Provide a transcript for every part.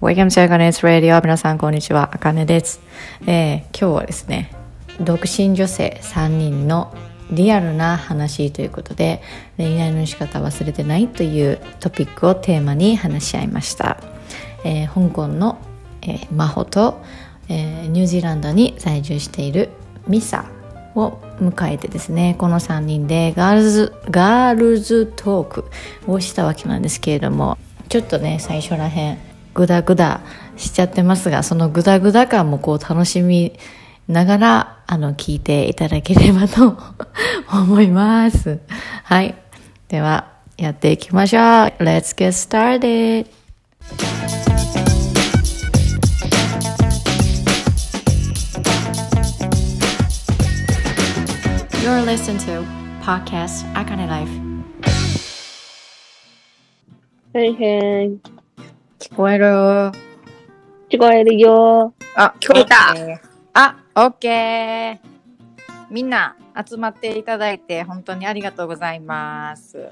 Welcome to Akane's Radio 皆さんこんにちは、あかねです、えー今日はですね独身女性3人のリアルな話ということで恋愛の仕方忘れてないというトピックをテーマに話し合いました、えー香港の、えー真帆と、えーニュージーランドに在住しているミサを迎えてですねこの3人でガールズガールズトークをしたわけなんですけれどもちょっとね最初らへんグダグダしちゃってますがそのグダグダ感もこう楽しみながらあの聞いていただければと思いますはいではやっていきましょう Let's get started! You're listening to Podcast Akane Life はいへん。聞こえる聞こえるよ。あ、聞こえたあ、オッケー。みんな集まっていただいて本当にありがとうございます。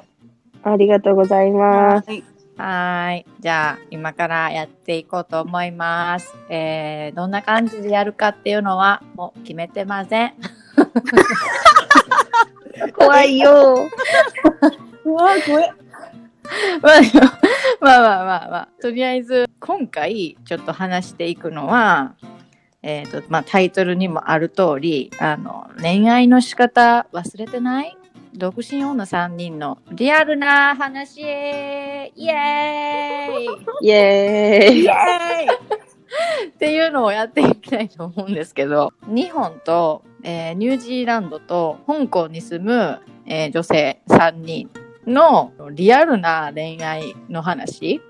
ありがとうございます。はい。はーい。じゃあ、今からやっていこうと思います。えー、どんな感じでやるかっていうのはもう決めてません。怖いよ。うわ怖い。まあ、まあまあまあまあ、とりあえず今回ちょっと話していくのは、えっ、と、まあタイトルにもある通り、あの、恋愛の仕方忘れてない？独身女3人のリアルな話イエーイ！イエーイ。イエーイ！っていうのをやっていきたいと思うんですけど日本と、えーニュージーランドと香港に住む、えー女性3人のリアルな恋愛の話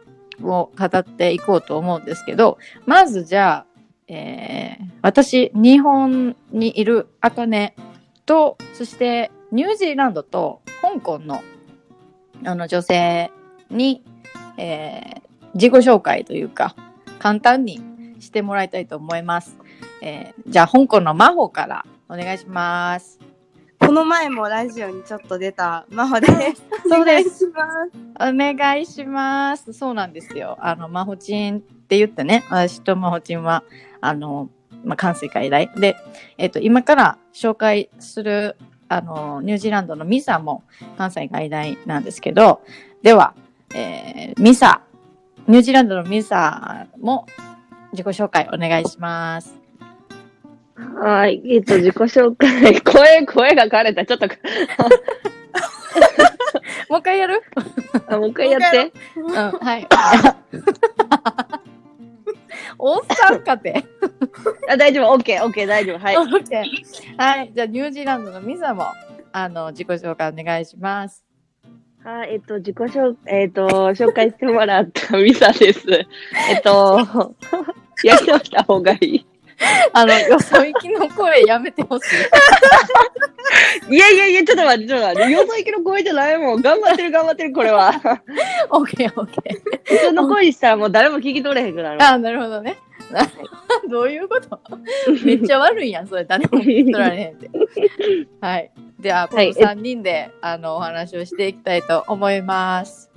を語っていこうと思うんですけどまずじゃあ、えー私日本にいるあかねとそしてニュージーランドと香港のあの女性に、えー自己紹介というか簡単にしてもらいたいと思います。えーじゃあ香港の真帆からお願いします。この前もラジオにちょっと出た真帆です。そうでお願いしす。ます。お願いします。そうなんですよ。あの、真帆ちんって言ってね、私と真帆ちんは、あの、まあ、関西海大で、えっ、と、今から紹介する、あの、ニュージーランドのミサも関西海大なんですけど、では、えーミサ、ニュージーランドのミサも自己紹介お願いします。はい。えっと、自己紹介。声、声が枯れた。ちょっと、もう一回やる？あもう一回やって。うん、はい。おっさんかて。あ、大丈夫。オッケー、オッケー、大丈夫。はい。オッケーはい。じゃあ、ニュージーランドのミサも、あの、自己紹介お願いします。はい、えっと、自己紹介、えっと、紹介してもらったミサです。えっと、やり直した方がいい。あの、よそ行きの声やめてほしい。いやいやいや、ちょっと待って、ちょっと待って。よそ行きの声じゃないもん。頑張ってる、頑張ってる、これは。オッケー、オッケー。普通の声にしたらもう誰も聞き取れへんくなる。あ、なるほどね。どういうこと？めっちゃ悪いやん、それ。誰も聞き取られへんって。はい。では、このはい3人で、あの、お話をしていきたいと思います。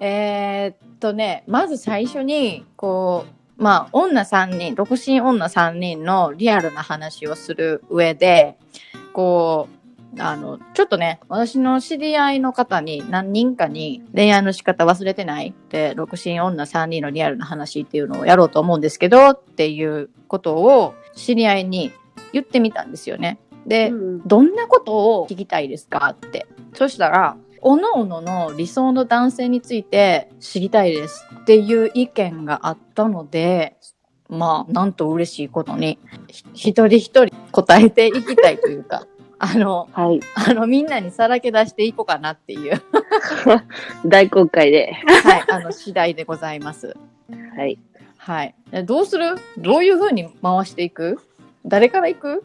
えーっとね、まず最初に、こう、まあ、女3人、独身女3人のリアルな話をする上で、こう、あの、ちょっとね、私の知り合いの方に何人かに恋愛の仕方忘れてないって、独身女3人のリアルな話っていうのをやろうと思うんですけど、っていうことを知り合いに言ってみたんですよね。で、うんどんなことを聞きたいですかって。そしたら、おのおのの理想の男性について知りたいですっていう意見があったので、まあ、なんと嬉しいことに、ひ一人一人答えていきたいというか、あの、はい。あの、みんなにさらけ出していこうかなっていう、大公開で。はい、あの、次第でございます。はい。はい。でどうする？どういう風に回していく？誰から行く？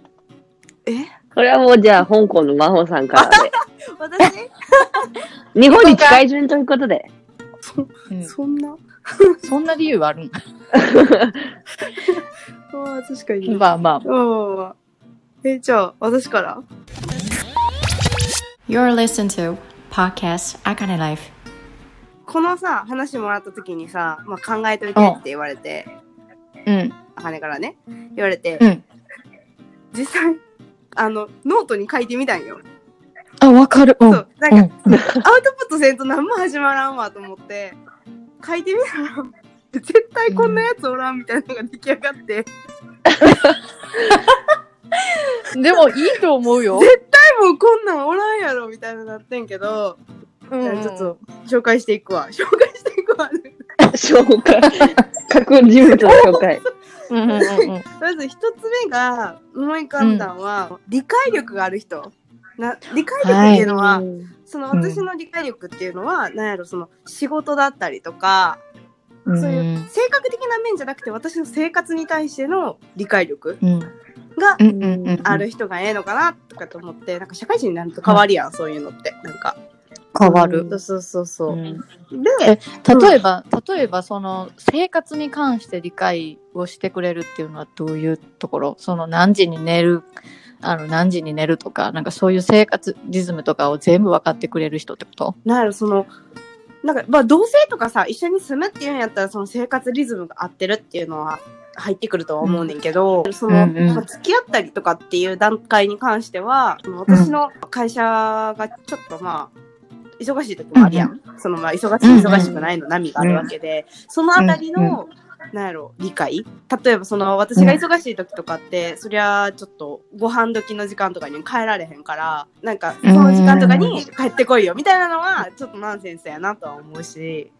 え？これはもうじゃあ、香港の真帆さんからで。私？日本に近い順ということで。うんそんな？そんな理由あるんあ あ、確かに。まあまあ。ああ。え、じゃあ、私から？You're listening to Podcast Akane Life このさ話もらった時にさ、まあ、考えといてって言われてうん。あかねからね言われて、うん。実際あのノートに書いてみたんよ。あ、わかる。うん。そうなんか、うん。アウトプットせんと何も始まらんわと思って書いてみたら 絶対こんなやつおらんみたいなのが出来上がって、でもいいと思うよ。もうこんなんおらんやろみたいななってんけど、うんちょっと紹介していくわ紹介していくわ、紹介。各人物の紹介。まず一つ目が思い浮かんだのは、理解力がある人な理解力っていうのは、その私の理解力っていうのは、なんやろその仕事だったりとか、うん。そういう性格的な面じゃなくて私の生活に対しての理解力うん。がうんうんうんうん。ある人がええのかなとかと思ってなんか社会人になると変わるやん、そういうのって。なんか。変わる。そうそうそうそう、うん。で例えば、例えばその生活に関して理解をしてくれるっていうのはどういうところ？その何時に寝るあの何時に寝るとかなんかそういう生活リズムとかを全部分かってくれる人ってこと？なんやろそのなんかまあ同棲とかさ一緒に住むっていうんやったらその生活リズムが合ってるっていうのは入ってくるとは思うねんけど、その、うんうん。まあ、付き合ったりとかっていう段階に関しては私の会社がちょっとまあ忙しい時もあるやん、そのまあ忙しい忙しくないの波があるわけで、そのあたりの、なんやろ理解？例えばその私が忙しい時とかって、そりゃちょっとご飯時の時間とかに帰られへんからなんかその時間とかに帰ってこいよ。みたいなのはちょっとナンセンスやなとは思うし、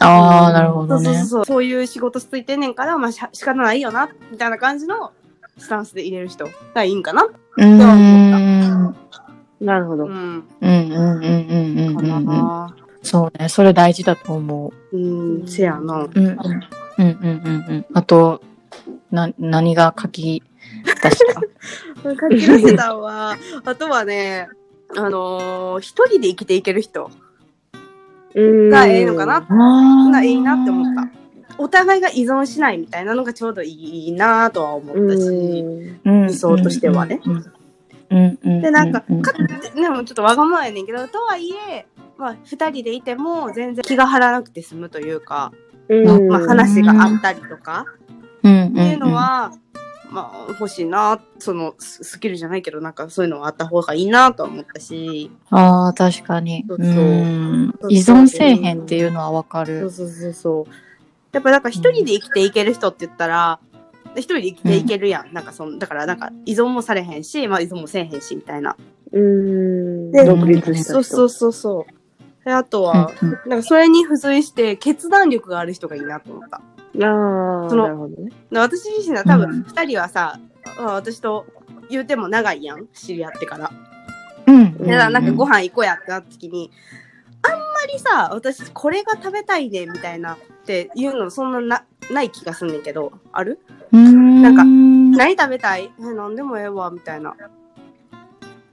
ああなるほどそうそうねそう。そういう仕事ついてんねんからまあし仕方ないよなみたいな感じのスタンスで入れる人がいいんかな？うーん。うんなるほど。うん。うんうんうんうんかうんうんな。そうねそれ大事だと思う。うんせやな。うんうんうんうんうん。うんあとな何が書き出した？書き出したわ。あとはねあのー一人で生きていける人。がええのかな？あがいいなって思った。お互いが依存しないみたいなのがちょうどいいなとは思ったし。うん。理理想としてはね。で、なんか、うんかでもちょっとわがままやねんけど、とはいえ、まあ、二人でいても全然気が張らなくて済むというか、うんまあ、話があったりとかうんっていうのは、まあ、欲しいな、そのススキルじゃないけど、なんかそういうのがあった方がいいなとは思ったし、ああ、確かに。そううそうん依存せえへんっていうのはわかそうる。そうそうそう。やっぱなんか一人で生きていける人って言ったら、一人で生きていけるやん。なんかその、だからなんか依存もされへんし、まあ依存もせえへんし、みたいな。うん。で独立した人。そうそうそうそう。であとは、うんうんなんかそれに付随して決断力がある人がいいなと思った。ああ、そのなるほどね。で私自身は多うん分二人はさ、あ私と言うても長いやん。知り合ってから。うん。でなんかご飯行こうやってなった時に、あんまりさ、私これが食べたいねみたいなっていうのそんななない気がすんねんけど、ある？うん。なんかうん。何食べたい？え、なんでもええわ、みたいな。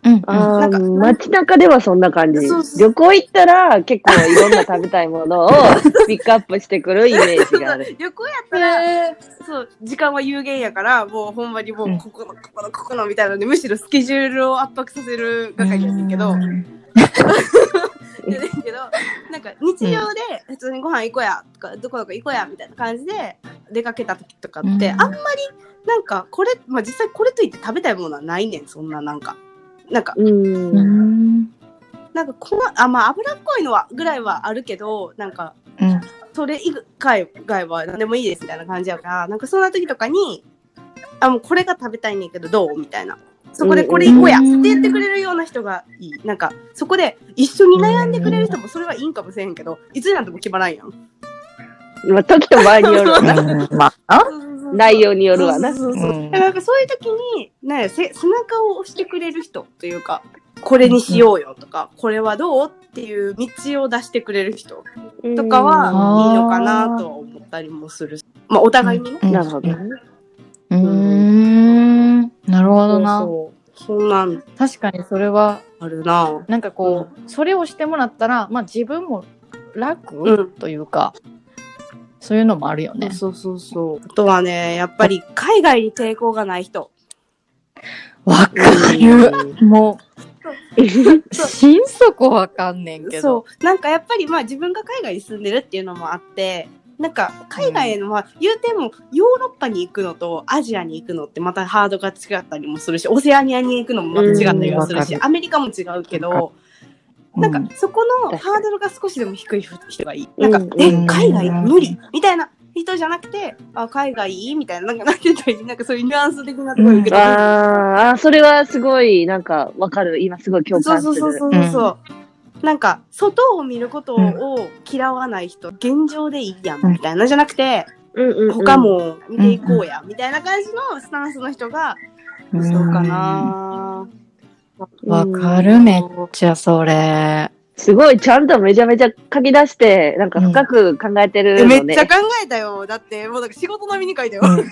うん。あ街中ではそんな感じ。旅行行ったら結構いろんな食べたいものを ピックアップしてくるイメージがある。旅行やったら、そう、時間は有限やから、もうほんまにもう、ここの、ここの、ここのみたいなので、むしろスケジュールを圧迫させる係やねんけど、うん やねんけど、なんか日常で普通にご飯行こうや、とか、どこどこ行こうや、みたいな感じで出かけた時とかって、うんあんまり、なんか、これ、まあ実際これといって食べたいものはないねん、そんななんか。なんか、うん。うん。なんかこの、あ、まあ脂っこいのは、ぐらいはあるけど、なんか、うん。それ以外は何でもいいですみたいな感じやから、なんかそんな時とかに、あ、もうこれが食べたいねんけどどうみたいな。そこでこれ行こうやって言ってくれるような人がいい。なんか、そこで一緒に悩んでくれる人もそれはいいんかもしれんけど、いつになっても決まらんやん。まあ、時と場合によるわな。う んまあ？内容によるわな。そうそうだからなんかそういう時に、ね、せ背中を押してくれる人というか、これにしようよとか、これはどうっていう道を出してくれる人とかはいいのかなとは思ったりもする。まあお互いにね。うんなるほどね。うーん。なるほどな。そうそう。なん確かにそれは、あるな。なんかこう、それをしてもらったら、まあ自分も楽、うんというか、そういうのもあるよね。そうそうそう。あとはね、やっぱり海外に抵抗がない人。わかる。もう、心底わかんねんけど。そう。なんかやっぱりまあ自分が海外に住んでるっていうのもあって、なんか海外へのまあ言うてもヨーロッパに行くのとアジアに行くのってまたハードが違ったりもするし、オセアニアに行くのもまた違ったりもするし、うんアメリカも違うけど、なんかそこのハードルが少しでも低い人がいい。なんか、うん。え、うん。海外無理。みたいな人じゃなくて、あ、海外いい？みたいな、なんかなんて言ったらなんかそういうニュアンス的なところけあーあー、それはすごい、なんか、わかる。今すごい共感する。そうそうそうそうそう。なんか、外を見ることを嫌わない人、現状でいいやん、みたいなじゃなくて、うんうんうん。他。も見ていこうや、みたいな感じのスタンスの人が、うん。そうかなわかる、めっちゃそれ。すごい、ちゃんとめちゃめちゃ書き出して、なんか深く考えてるのね。えめっちゃ考えたよ。だって、もうなんか仕事並みに書いたよ。うん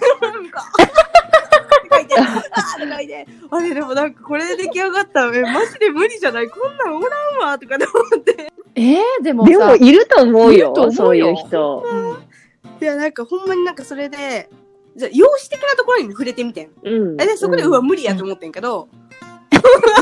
書いて、あーって書いて、あれでもなんかこれで出来上がったえ、マジで無理じゃない？こんなんおらんわとかで思って。えー、でもさ、でも、いると思うよそういう人。うんいや、なんかほんまになんかそれで、じゃあ容姿的なところにも触れてみてん。うん。え、で、そこで、ううわ、無理やと思ってんけど、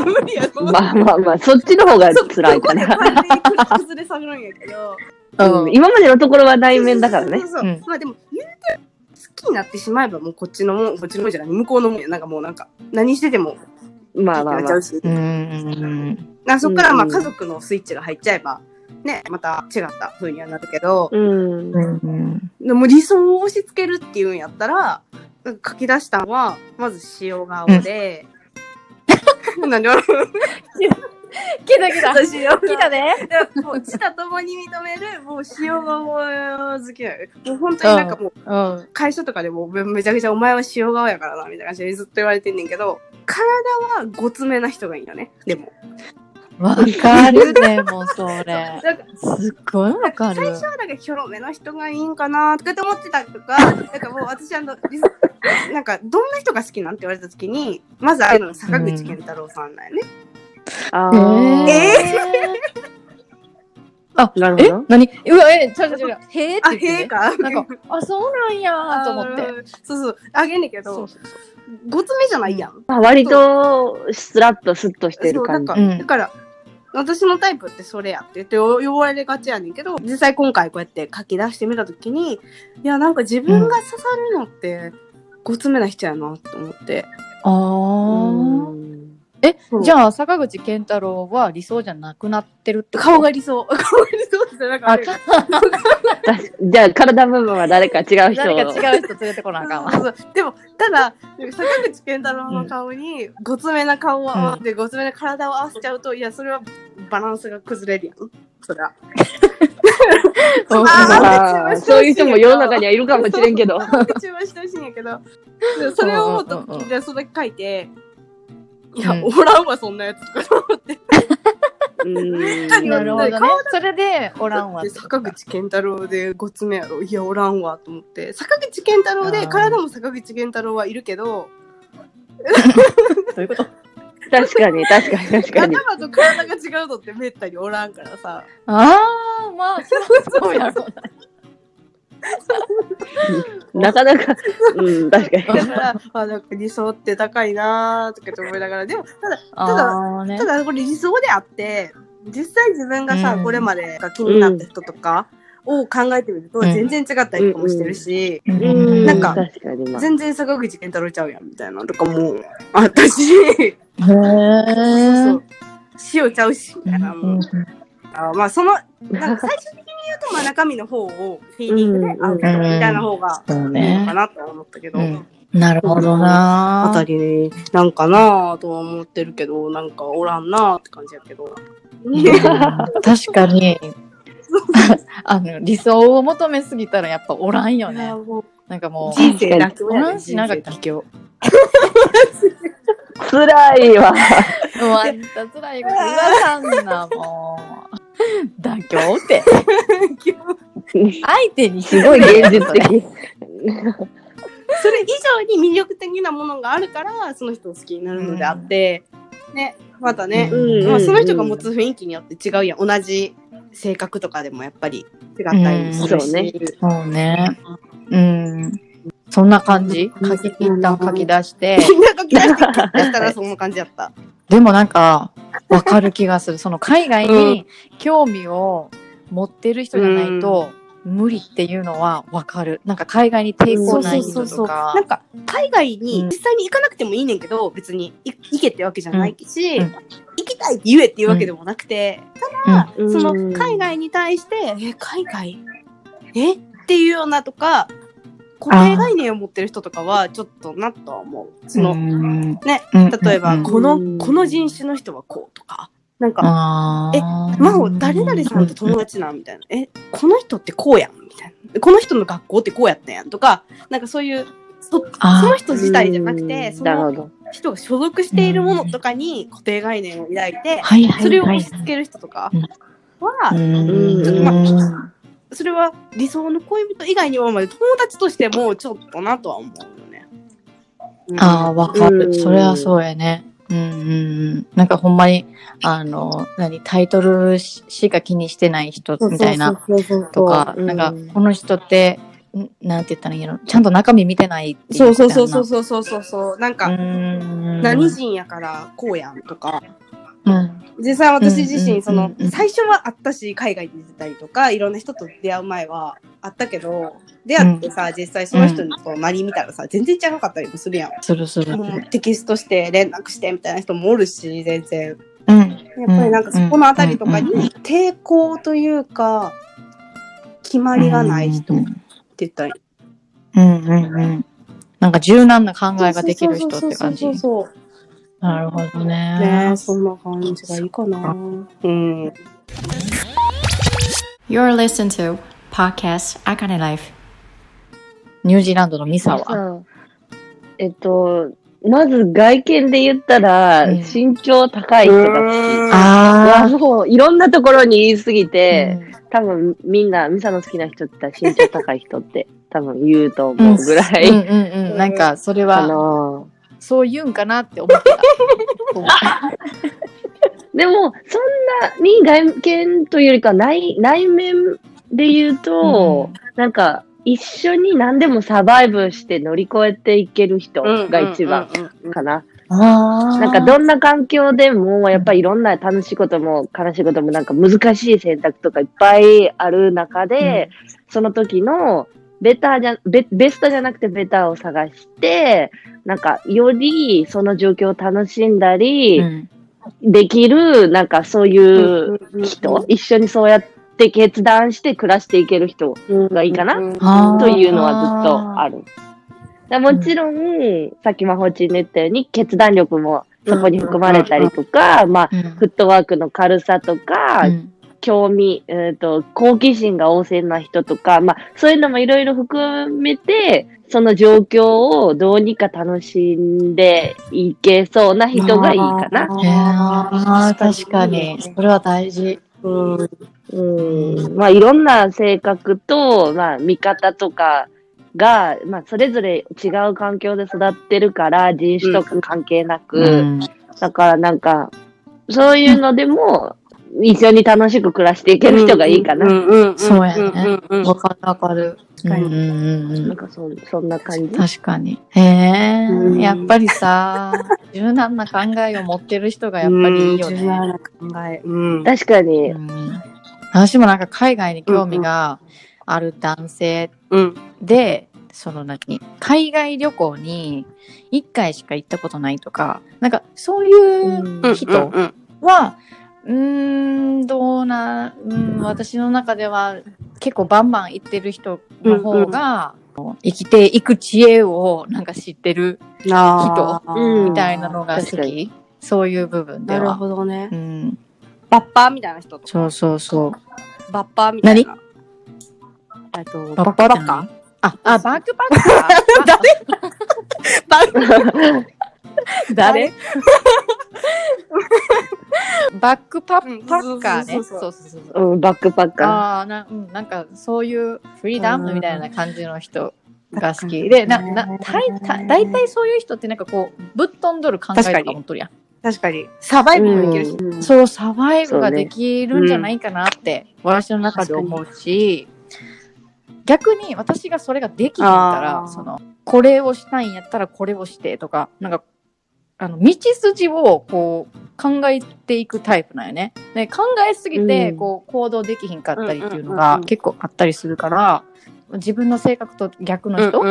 無理やと思ってまあまあまあ、そっちの方が辛いかな。そこで完全に崩れ下がるんやけど。うん今までのところは内面だからねそう。そうそううんまあでも、言うて、好きになってしまえばもうこっちのもん、こっちのもんじゃない、向こうのもんや。なんかもうなんか、何しててもまあまあまあう。んうんなそこからまあうん家族のスイッチが入っちゃえば、ね、また違った風にはなるけど、うんうん。うんでも理想を押し付けるっていうんやったら、書き出したのは、まず塩顔で、なんで笑う来た来た私塩顔来たね。でもう自他ともに認める、もう塩顔好きなの。もう本当になんかもう、うん。会社とかでもめめちゃくちゃお前は塩顔やからな、みたいな感じでずっと言われてんねんけど、体はごつめな人がいいよね。でも。わかるでもそれ。なんかすっごいわかる最。初はなんかひょろめの人がいいんかなとかって思ってたりとか、なんかもう私あの、なんかどんな人が好きなんて言われた時に、まずあるのが坂口健太郎さんだよね。あえーー あ、えなるほど。何？うわ、え、ちゃうちゃうちゃう。へーあ、って言って、ね。へえか？なんか、あ、そうなんやーと思って。て。そうそう、あげんねんけど、そうそうそう。ごつめじゃないやん。まあ割と、スラッとスッとしてるそう、なん感じか、。うんだから、私のタイプってそれやって言って呼ばれがちやねんけど、実際今回こうやって書き出してみたときに、いや、なんか自分が刺さるのって、ごつめな人やなと思って。あー。うん。え、じあ、ゃあ、坂口健太郎は理想じゃなくなってるって顔が理想。顔が理想ってなんかああ、れ、か確かじゃあ、体部分は誰か違う人。誰かを。違う人連れてこなあかんわ。そうそう。でも、ただ、坂口健太郎の顔に、ごつめな顔を合わせて、ごつめな体を合わせちゃうと、いや、それはバランスが崩れるやん。そりゃ。そう。いう人も世の中にはいるかもしれんけど。中和してほしいん。やけど、でそれを思う。ん。う。ん。う。ん。う。ん。時じゃあそれ書いて、いや、うんおらんわ、そんなやつとかと思って。うん 何なるほどね顔。それで、おらんわ。坂口健太郎でごつめやろ。いや、おらんわ、と思って。坂口健太郎で、体も坂口健太郎はいるけど、どういうこと？確かに、確かに、確かに。頭と体が違うのってめったにおらんからさ。ああ、まあ、そうやろうな。なかなか、うん、確かに。だから、あ、なんか理想って高いなーとかって思いながら、でも、ただ、ただ、ねた。だこれ理想であって、実際自分がさ、うんこれまでが気になった人とかを考えてみると、うん全然違ったりとかもしてるし、ううん、なんか確かに、まあ。全然坂口健太郎ちゃうやんみたいなのとかもあったし、へそう。塩ちゃうし、みたいな。もうあまあ、その、なんか最終的に言うと、まあ中身の方をフィーリングで合う人みたいな方がいいのねか。なとは思ったけど、うん。なるほどな。あたりなんかなとは思ってるけど、なんかおらんなって感じやけど。うん。確かに。あの理想を求めすぎたらやっぱおらんよね。なんかもう人生妥協おらんしなんか人生妥協 辛いわ。もうあんた辛いこと言わさんなもう妥協って。相手にすごい現実的。それ以上に魅力的なものがあるから、その人を好きになるのであって、ね、またね、うん。まあ、その人が持つ雰囲気によって違うやん。同じ性格とかでもやっぱり違ったりするし。うん。そうねそうね。うんそんな感じ？書き一旦書き出して。みんな書き出して書き出したらそんな感じやった。でもなんかわかる気がする。その海外に興味を持ってる人じゃないと、無理っていうのはわかる。なんか海外に抵抗ない人とか。なんか、海外うん。に実際に行かなくてもいいねんけど、別にい行けってわけじゃないし、うん。行きたいって言えっていうわけでもなくて、ただ、うん。その海外に対して、え、海外？え？っていうようなとか、固定概念を持ってる人とかは、ちょっとなとは思う。その、うんね、うん例えば、うんこの、うんこの人種の人はこうとか、なんか、あえ真央、誰々さんと友達なんみたいな。え、この人ってこうやんみたいな。この人の学校ってこうやったやんとか、なんかそういう、そその人自体じゃなくて、うんその。人が所属しているものとかに固定概念を抱いて、それをはい押し付ける人とかうんは、うんちょっとまそれは理想の恋人以外にはまで友達としてもちょっとなとは思うよね。ああ、わかる。うんそれはそうやね。うんうんうん。なんかほんまに、あの、何、タイトルししか気にしてない人みたいなとか、うんなんか、この人って、んなんて言ったらいいの？ちゃんと中身見てないっていそうそうそううそうそうそうそうなんか、ん何人やからこうやんとかうん。実際私自身その最初はあったし海外に出てたりとかいろんな人と出会う前はあったけど出会ってさ、実際その人と周り見たらさ全然違うかったりもするやん。するする。もうテキストして連絡してみたいな人もおるし全然うん。やっぱりなんかそこのあたりとかに抵抗というか決まりがない人って言ったらいいうんうんうん。なんか柔軟な考えができる人って感じそう。そうそうそうなるほどねね。そんな感じがいいかなうん。You're listening to Podcast Akane Life ニュージーランドのミサは？さえっと、まず外見で言ったら、うん身長高い人が好き。あはもういろんなところに言いすぎーて、多分みんな、ミサの好きな人って言ったら身長高い人って多分言うと思うぐらい。うんうんうん。なんか、それあは、のそう言うんかなって思ってた。でも、そんなに外見というよりか内内面で言うと、なんか一緒に何でもサバイブして乗り越えていける人が一番かな。あなんかどんな環境でも、やっぱりいろんな楽しいことも悲しいこともなんか難しい選択とかいっぱいある中で、その時のベターじゃ、ベベストじゃなくてベターを探して、なんかよりその状況を楽しんだり、うん。できる、なんかそういう人、一緒にそうやって決断して暮らしていける人がいいかな、というのはずっとある。だもちろん、さっきまほちんの言ったように決断力もそこに含まれたりとか、まあ、うん。フットワークの軽さとか、うん興味、えっ、と、好奇心が旺盛な人とか、まあ、そういうのもいろいろ含めて、その状況をどうにか楽しんでいけそうな人がいいかな。いやー確かに。それは大事。うん。うん。まあ、いろんな性格と、まあ、見方とかが、まあ、それぞれ違う環境で育ってるから、人種とか関係なく、うんだからなんか、そういうのでも、一緒に楽しく暮らしていける人がいいかな。そうやねうんわかるわかる。確かにうんうんうんうんなんかそ、そんな感じ？確かに。へえ、うんやっぱりさ、柔軟な考えを持ってる人がやっぱりいいよね。うん柔軟な考え。うん。確かに。うん私もなんか海外に興味がある男性うん。で、その何？海外旅行に1回しか行ったことないとか、なんかそういう人うん。は、うーん、どうな、うん、私の中では結構バンバン行ってる人の方が、生きていく知恵をなんか知ってるあーうんみたいなのが好き。そういう部分でなるは。ほどねう。ん。バッパーみたいな人とか。そうそうそう。バッパーみたいな。えっと、バッパーバッカーあ、あ、バックパッカー 誰？バック パッパッカーね。うんそそううそうそうそう。うん、バックパッカああ、な、うん、なんかそういうフリーダムみたいな感じの人が好き。うんで、な、な、たい、た、大体そういう人ってなんかこう、ぶっ飛んどる考えとか持っとるやん。確かに。サバイブもできるし。うんそう、サバイブができるんじゃないかなって、私の中で思うし、逆に私がそれができひんからその、これをしたいんやったらこれをしてとか、なんか、あの、道筋をこう、考えていくタイプなんよね。で考えすぎてうんこう行動できひんかったりっていうのが結構あったりするから、自分の性格と逆の人。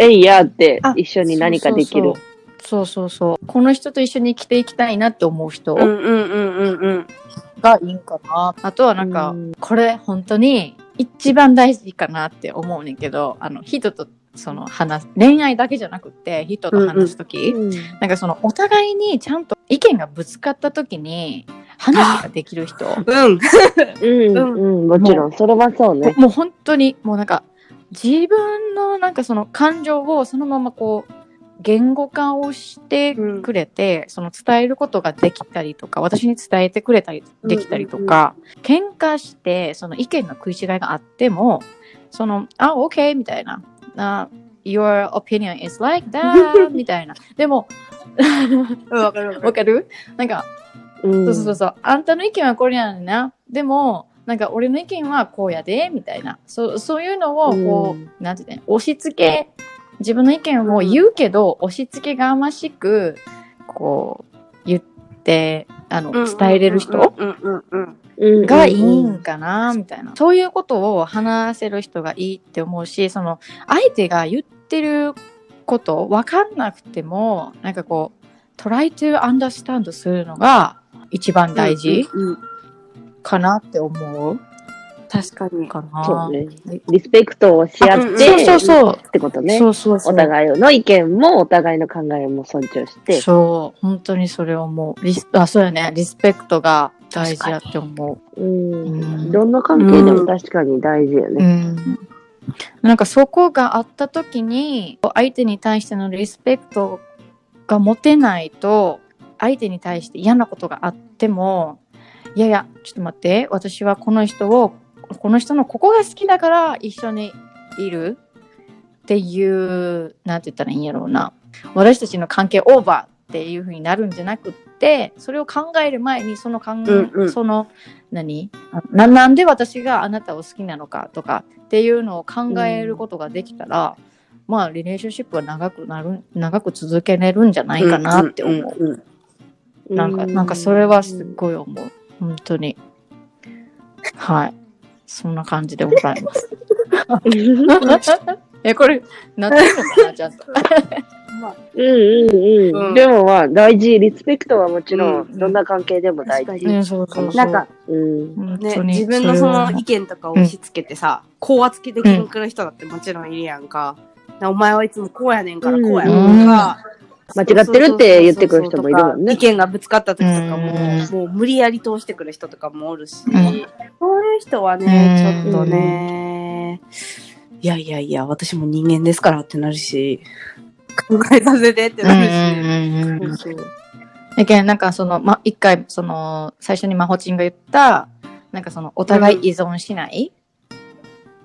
えいやってあ一緒に何かできる。そうそうそうこの人と一緒に生きていきたいなって思う人うんうんうんうんうん。がいいんかな。あとはなんか、うんこれ本当に一番大事かなって思うねんけどあの人とその話す恋愛だけじゃなくって人と話す時、うんなんかそのお互いにちゃんと意見がぶつかった時に話ができる人。うん。うん、うん、もちろん、それはそうね。もう本当にもうなんか自分のなんかその感情をそのままこう言語化をしてくれて、その伝えることができたりとか私に伝えてくれたりできたりとか、喧嘩してその意見の食い違いがあってもその「あ OK」みたいな「あ Your opinion is like that 」みたいな。でもわかるわかる。なんかうん。そうそうそう。あんたの意見はこれやねんな。でも、なんか俺の意見はこうやで、みたいな。そうそういうのを、こう、うん。なんていうの、押し付け、自分の意見を言うけど、押し付けがましく、こう、言って、あの、伝えれる人？がいいんかな、みたいな。そういうことを話せる人がいいって思うし、その、相手が言ってること、わかんなくても、なんかこう、try to understand するのが一番大事。かなって思う確かに。かな。そうね。リスペクトをし合って、そうそうそうってことね。そうそうそう。お互いの意見もお互いの考えも尊重して。そう、本当にそれを思う。リスあ、そうやね。リスペクトが大事だって思うんうんどんな関係でも確かに大事よう。うね。ん。なんかそこがあった時に、相手に対してのリスペクトが持てないと、相手に対して嫌なことがあっても、いやいや、ちょっと待って、私はこの人を、この人のここが好きだから一緒にいるっていう、なんて言ったらいいんやろうな。私たちの関係オーバーっていう風になるんじゃなくって、それを考える前に、その考え、うんうんその、何？ななんで私があなたを好きなのかとかっていうのを考えることができたら、まあ、リレーションシップは長くなる、長く続けれるんじゃないかなって思う。うんうんなんか、なんかそれはすっごい思う。本当に。はい。そんな感じでございます。え、これ、なってるのかな、ちゃんと。まあうんうんうん。うんでもまあ大事。リスペクトはもちろうんん、どんな関係でも大事。うそうそう。なんか、うん。ね、自分のその意れ見とかを押し付けてさ、高圧的できんくる人だってもちろんいるやんか。なお前はいつもこうやねんからこうやねんとか、間違ってるって言ってくる人もいるもんね。意見がぶつかった時とかも、うもう無理やり通してくる人とかもおるし、ん。そういう人はね、うん。ちょっとね、いやいやいや、私も人間ですからってなるし、考えさせてってなるし。だけどなんかその、ま、一回、その、最初にまほちんが言った、なんかその、お互い依存しない、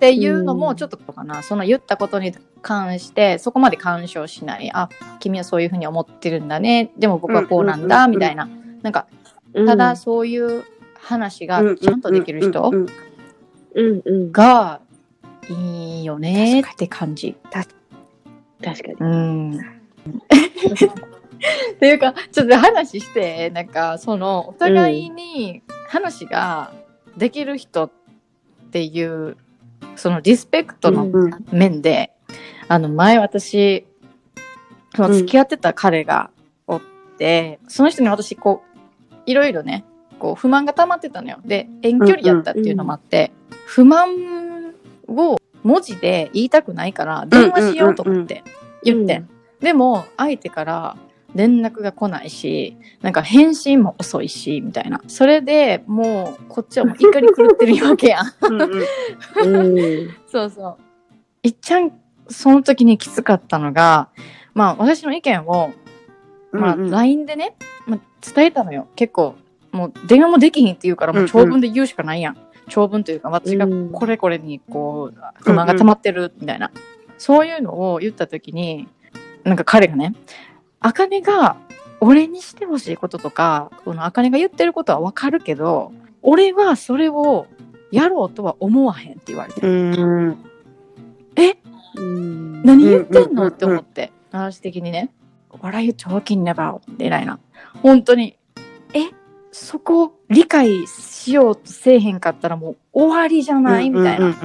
っていうのもちょっとかな、その言ったことに関して、そこまで干渉しない。あ、君はそういうふうに思ってるんだね。でも僕はこうなんだ、うんみたいな。なんか、うんただそういう話がちゃんとできる人うんうんうんうん。がいいよねって感じ。確かに。うん。っていうかちょっと話してなんかそのお互いに話ができる人っていう、そのリスペクトのうん。面で、あの前私その付き合ってた彼がおって、その人に私こういろいろねこう不満が溜まってたのよ。で遠距離やったっていうのもあって、不満を文字で言いたくないから電話しようと思って言って、でも相手から連絡が来ないしなんか返信も遅いしみたいなそれでもうこっちはもう怒り狂ってるわけやんうんうんうん。そうそう。いっちゃん、その時にきつかったのが、まあ私の意見を、まあうんうん LINE でね、まあ、伝えたのよ。結構、もう電話もできひんって言うから、もう長文で言うしかないやん。長文というか、私がうんこれこれにこう、不満が溜まってるみたいな。そういうのを言った時に、なんか彼がね、あかねが俺にしてほしいこととか、このあかねが言ってることはわかるけど、俺はそれをやろうとは思わへんって言われて。うんえ？うん何言ってんの、うんって思って、話的にね。What are you talking about? みたいな。本当に。え、そこ理解しようとせえへんかったらもう終わりじゃない？みたいな。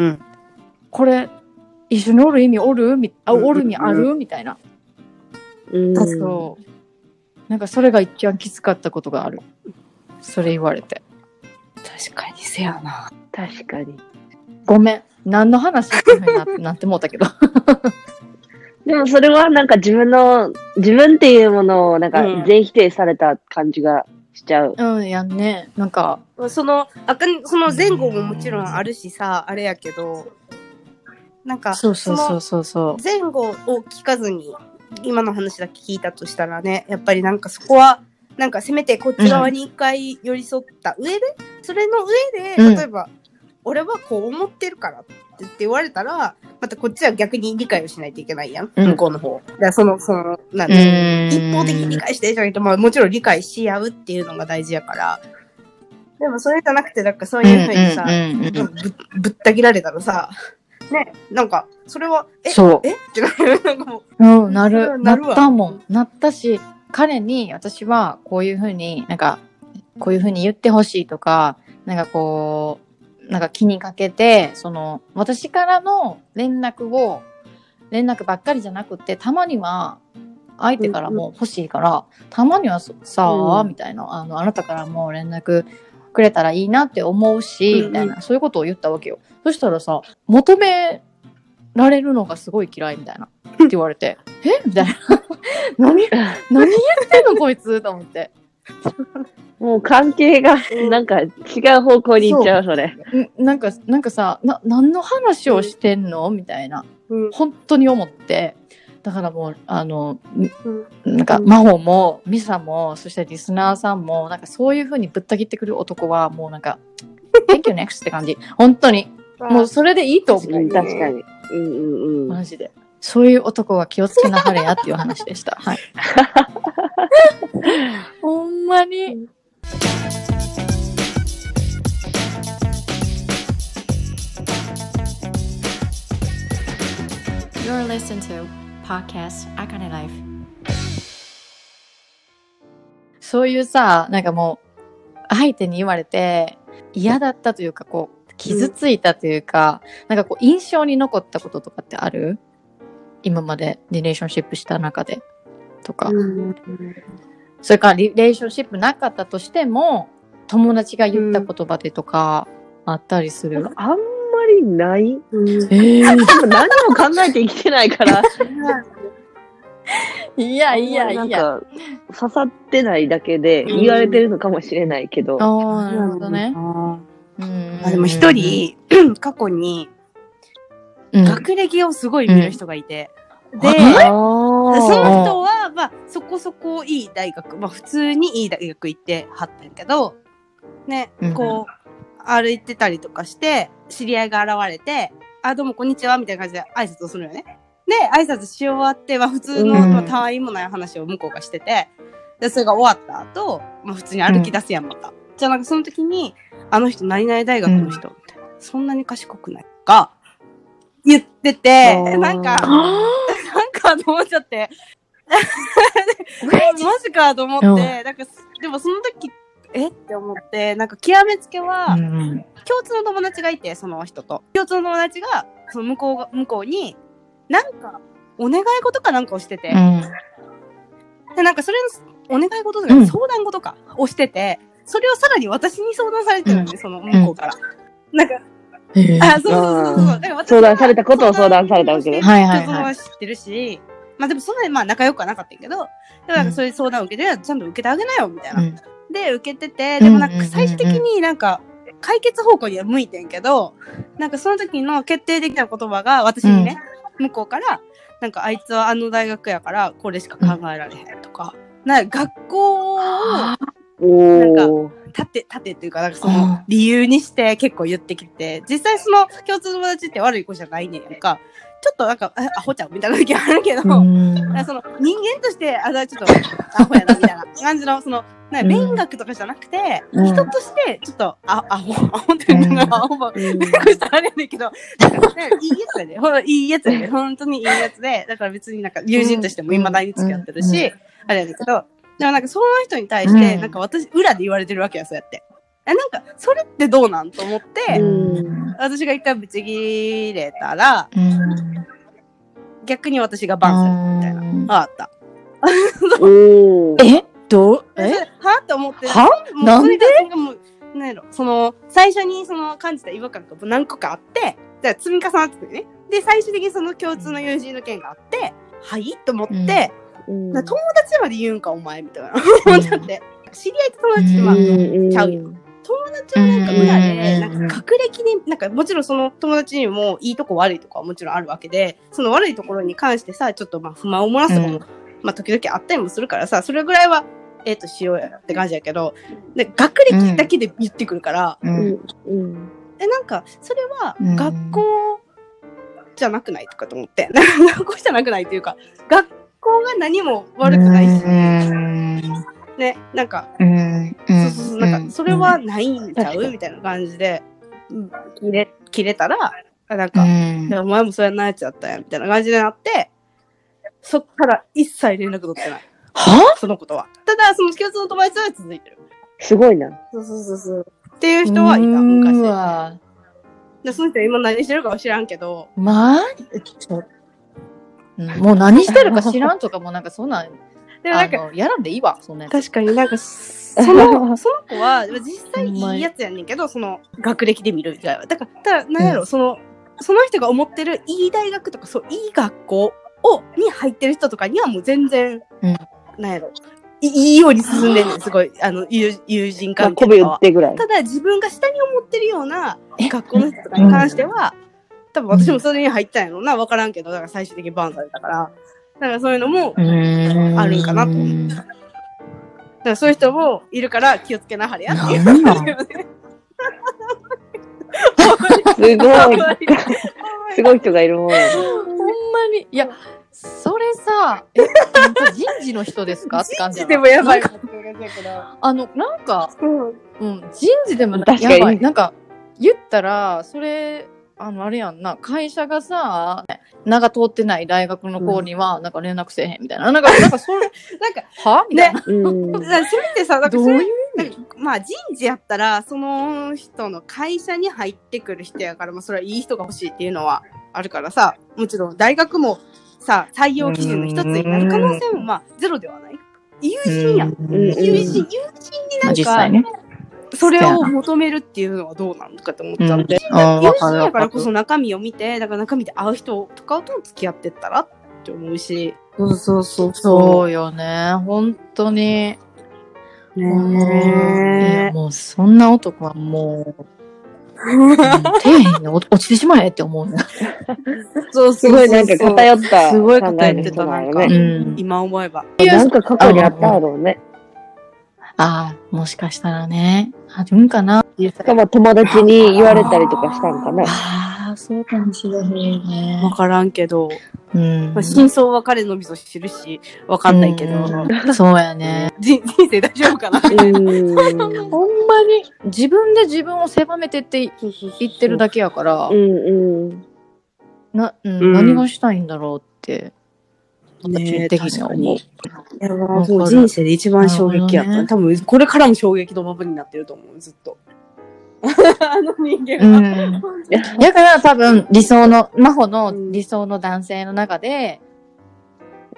これ、一緒におる意味おる？みあ、おる意味ある？みたいな。うんそう。なんかそれが一番きつかったことがある。それ言われて。確かにせやな。確かに。ごめん。何の話してる なってなって思ったけど。でもそれはなんか自分の、自分っていうものをなんかうん全否定された感じがしちゃう。うん、やんね。なんか、その、あかん、その前後ももちろんあるしさ、あれやけど、なんか、そうそうそうそうその前後を聞かずに、今の話だけ聞いたとしたらね、やっぱりなんかそこは、なんかせめてこっち側に一回寄り添った上で、それの上で、うん例えば、俺はこう思ってるからって言われたら、またこっちは逆に理解をしないといけないやん、うん向こうの方。だからその、その、なんう。ていうのん一方的に理解してじゃなくて、まあもちろん理解し合うっていうのが大事やから。でもそれじゃなくて、なんかそういうふうにさ、ぶった切られたらさ、ね、なんか、それは、え、そう。え？ってなる。なんかもうん、なる。なっなるわたもん。なったし、彼に私はこういうふうになんか、こういうふうに言ってほしいとか、なんかこう、なんか気にかけて、その、私からの連絡を、連絡ばっかりじゃなくて、たまには、相手からも欲しいから、たまにはそさあ、うんみたいな、あの、あなたからも連絡くれたらいいなって思うし、みたいな、そういうことを言ったわけよ。そしたらさ、求められるのがすごい嫌いみたいな。って言われて、え？みたいな。何、何言ってんのこいつと思って。もう関係がなんか違う方向に行っちゃう、それ。んなんか、なんかさ、な、何の話をしてんの？みたいな。本当に思って。だからもう、あの、うんなんか、真帆も、ミサも、そしてリスナーさんも、なんかそういう風にぶった切ってくる男は、もうなんか、Thank you next って感じ。本当に。もうそれでいいと思う。うん、確かに。うんうんうん。マジで。そういう男は気をつけなはれやっていう話でした。はい。ほんまに。You're listening to podcast あかね Life そういうさ、なんかもう、相手に言われて嫌だったというか、こう、傷ついたというか、なんかこう、印象に残ったこととかってある？今までリレーションシップした中でとか。うんそれからリレーションシップなかったとしても、友達が言った言葉でとかあったりする？あんまりない？うん。ええ多分何も考えて生きてないから。いやいやなんいや。か、刺さってないだけで言われてるのかもしれないけど。ああ、なるほどね。あうんーでも一人、過去に、うん、学歴をすごい見る人がいて、で、あそあの人は、まあ、そこそこいい大学、まあ、普通にいい大学行ってはったんやけど、ねうん、こう、歩いてたりとかして、知り合いが現れて、あ、どうもこんにちは、みたいな感じで挨拶をするよね。で、挨拶し終わって、まあ、普通の、うん。まあ、たわいもない話を向こうがしてて、で、それが終わった後、まあ、普通に歩き出すやん、また。じゃあ、なんかその時に、あの人、何々大学の人、みたいな。そんなに賢くないか、言っててなんか、なんかと思っちゃって、マジか。と思って、なんか、でもその時、え？って思って、なんか極めつけは、うん共通の友達がいて、その人と。共通の友達が、その向こうが、向こうに、なんか、お願い事かなんかをしてて、うん。で、なんかそれの、お願い事とか、うん。相談事か、をしてて、それをさらに私に相談されてるんで、その向こうから。なんか、えー。あ、そうそうそうそう。だから相談されたことを相談されたわけね。はいはいはい。知ってるし、まあでもそんなにまあ仲良くはなかったけど、でもなんかそういう相談を受けて、ちゃんと受けてあげなよ、みたいな。うんで、受けてて、でもなんうんうん。うんうんか最終的になんか、解決方向には向いてんけど、なんかその時の決定的な言葉が私にね、向こうから、なんかあいつはあの大学やからこれしか考えられへんとか、なんか学校をおー。立て、立てっていうか、なんかそあの理由にして結構言ってきて、実際その共通の友達って悪い子じゃないねんか、ちょっとなんか、えアホちゃんみたいな時あるけど、その人間として、あ、ちょっとアホやなみたいな 感じの、その、なんか勉学とかじゃなくて、うん。人として、ちょっと、あ、アホ、アホっていうのが、アホば、うん。びっくりしたらあれやねんけど、なんかねいいやつやで、ほんいいやつやで、本当にいいやつで、だから別になんか友人としても未だに付き合ってるし、あれやねんけど、でもなんかその人に対して、うん。なんか私、裏で言われてるわけよ、そうやって。え、なんか、それってどうなんと思って、うん。私が一回ブチ切れたら、うん。逆に私がバンするみたいな。ああった。え？どう？え？は？って思って。は？なんで？なんやろ、その、最初にその感じた違和感が何個かあって、じゃあ積み重なっててね。で、最終的にその共通の友人の件があって、はい？と思って、う友達まで言うんか、お前みたいな。思って。知り合いと友達ってまあ、うんちゃうよ。友達はなんか裏で、うんなんか学歴に、なんかもちろんその友達にもいいとこ悪いとこはもちろんあるわけで、その悪いところに関してさ、ちょっとまあ不満を漏らすとこも、うんまあ時々あったりもするからさ、それぐらいは、ええとしようやって感じやけど、で学歴だけで言ってくるから、う。うんんうんえ、なんか、それはうん学校じゃなくないとかと思って、学校じゃなくないというか、学校が何も悪くないし、うん。ね、なんか、うん。そうそうそう、なんか、それはないんちゃうみたいな感じで、うん切れ、切れたら、あなんうか、お前もそうやんなやつやったんや、みたいな感じでなって、そっから一切連絡取ってない。は？そのことは。ただ、その共通の友達は続いてる。すごいな。そうそうそうそう。っていう人はいた、昔。でその人今何してるかは知らんけど、まあ、うん。もう何してるか知らんとかもなんかそんなん、でもなんか、やらんでいいわ、そんな。確かになんか、その、その子は、実際いいやつやねんけど、その、学歴で見る以外は。だから、ただ、なんやろ、うん。その、その人が思ってるいい大学とか、そう、いい学校を、に入ってる人とかにはもう全然、うん。なんやろ、いいいように進んでんねん、すごい、あの、友友人関係とかは。ただ、自分が下に思ってるようなえ？学校の人とかに関しては、多分私もそれに入ったんやろな、わからんけど、だから最終的にバンされたから。だからそういうのも、うんあるんかなと思うだからそういう人もいるから気をつけなはれやっていう。すごい。すごい人がいるもん。ほんまに。いや、それさ、え、人事の人ですか？って感じやなでもやばい。あの、なんか、うんうん、人事でも確かにやばい。なんか、言ったら、それ、あの、あれやんな、会社がさ、名が通ってない大学の子には、なんか連絡せえへんみたいな。なんか、なんかそれ、なんか、は？みたいな。うん。だからそれってさ、なんかどそうれいうまあ人事やったら、その人の会社に入ってくる人やから、まあそれはいい人が欲しいっていうのはあるからさ、もちろん大学もさ、採用基準の一つになる可能性もまあゼロではない。友人やん。うん友人、友人になんか、実際ね。それを求めるっていうのはどうなのかっちゃって。あー友わかるわかる人やからこそ中身を見て、だから中身で会う人とかと付き合ってったらって思うし。そうそうそうそうよね。本当に。ねもうそんな男はもう、うん底辺に落落ちてしまえって思うね。そうすごいなんか偏ったすごい偏ってた、なんか、今思えば。なんか過去にあっただろうね。ああ、もしかしたらね、あるんかな。しかも友達に言われたりとかしたんかな。ああ、そうかもしれへんねわ。からんけど、うんまあ、真相は彼のみぞ知るし、わかんないけど、うんそうやね。人人生大丈夫かな？うん。ほんまに自分で自分を狭めてって言ってるだけやからう、んうん。な、うんうん何がしたいんだろうって、ねえ的には思う。いやもう人生で一番衝撃やった。ね多分、これからも衝撃のままになってると思う、ずっと。あの人間うは。ん。だから多分理想の、真帆の理想の男性の中で、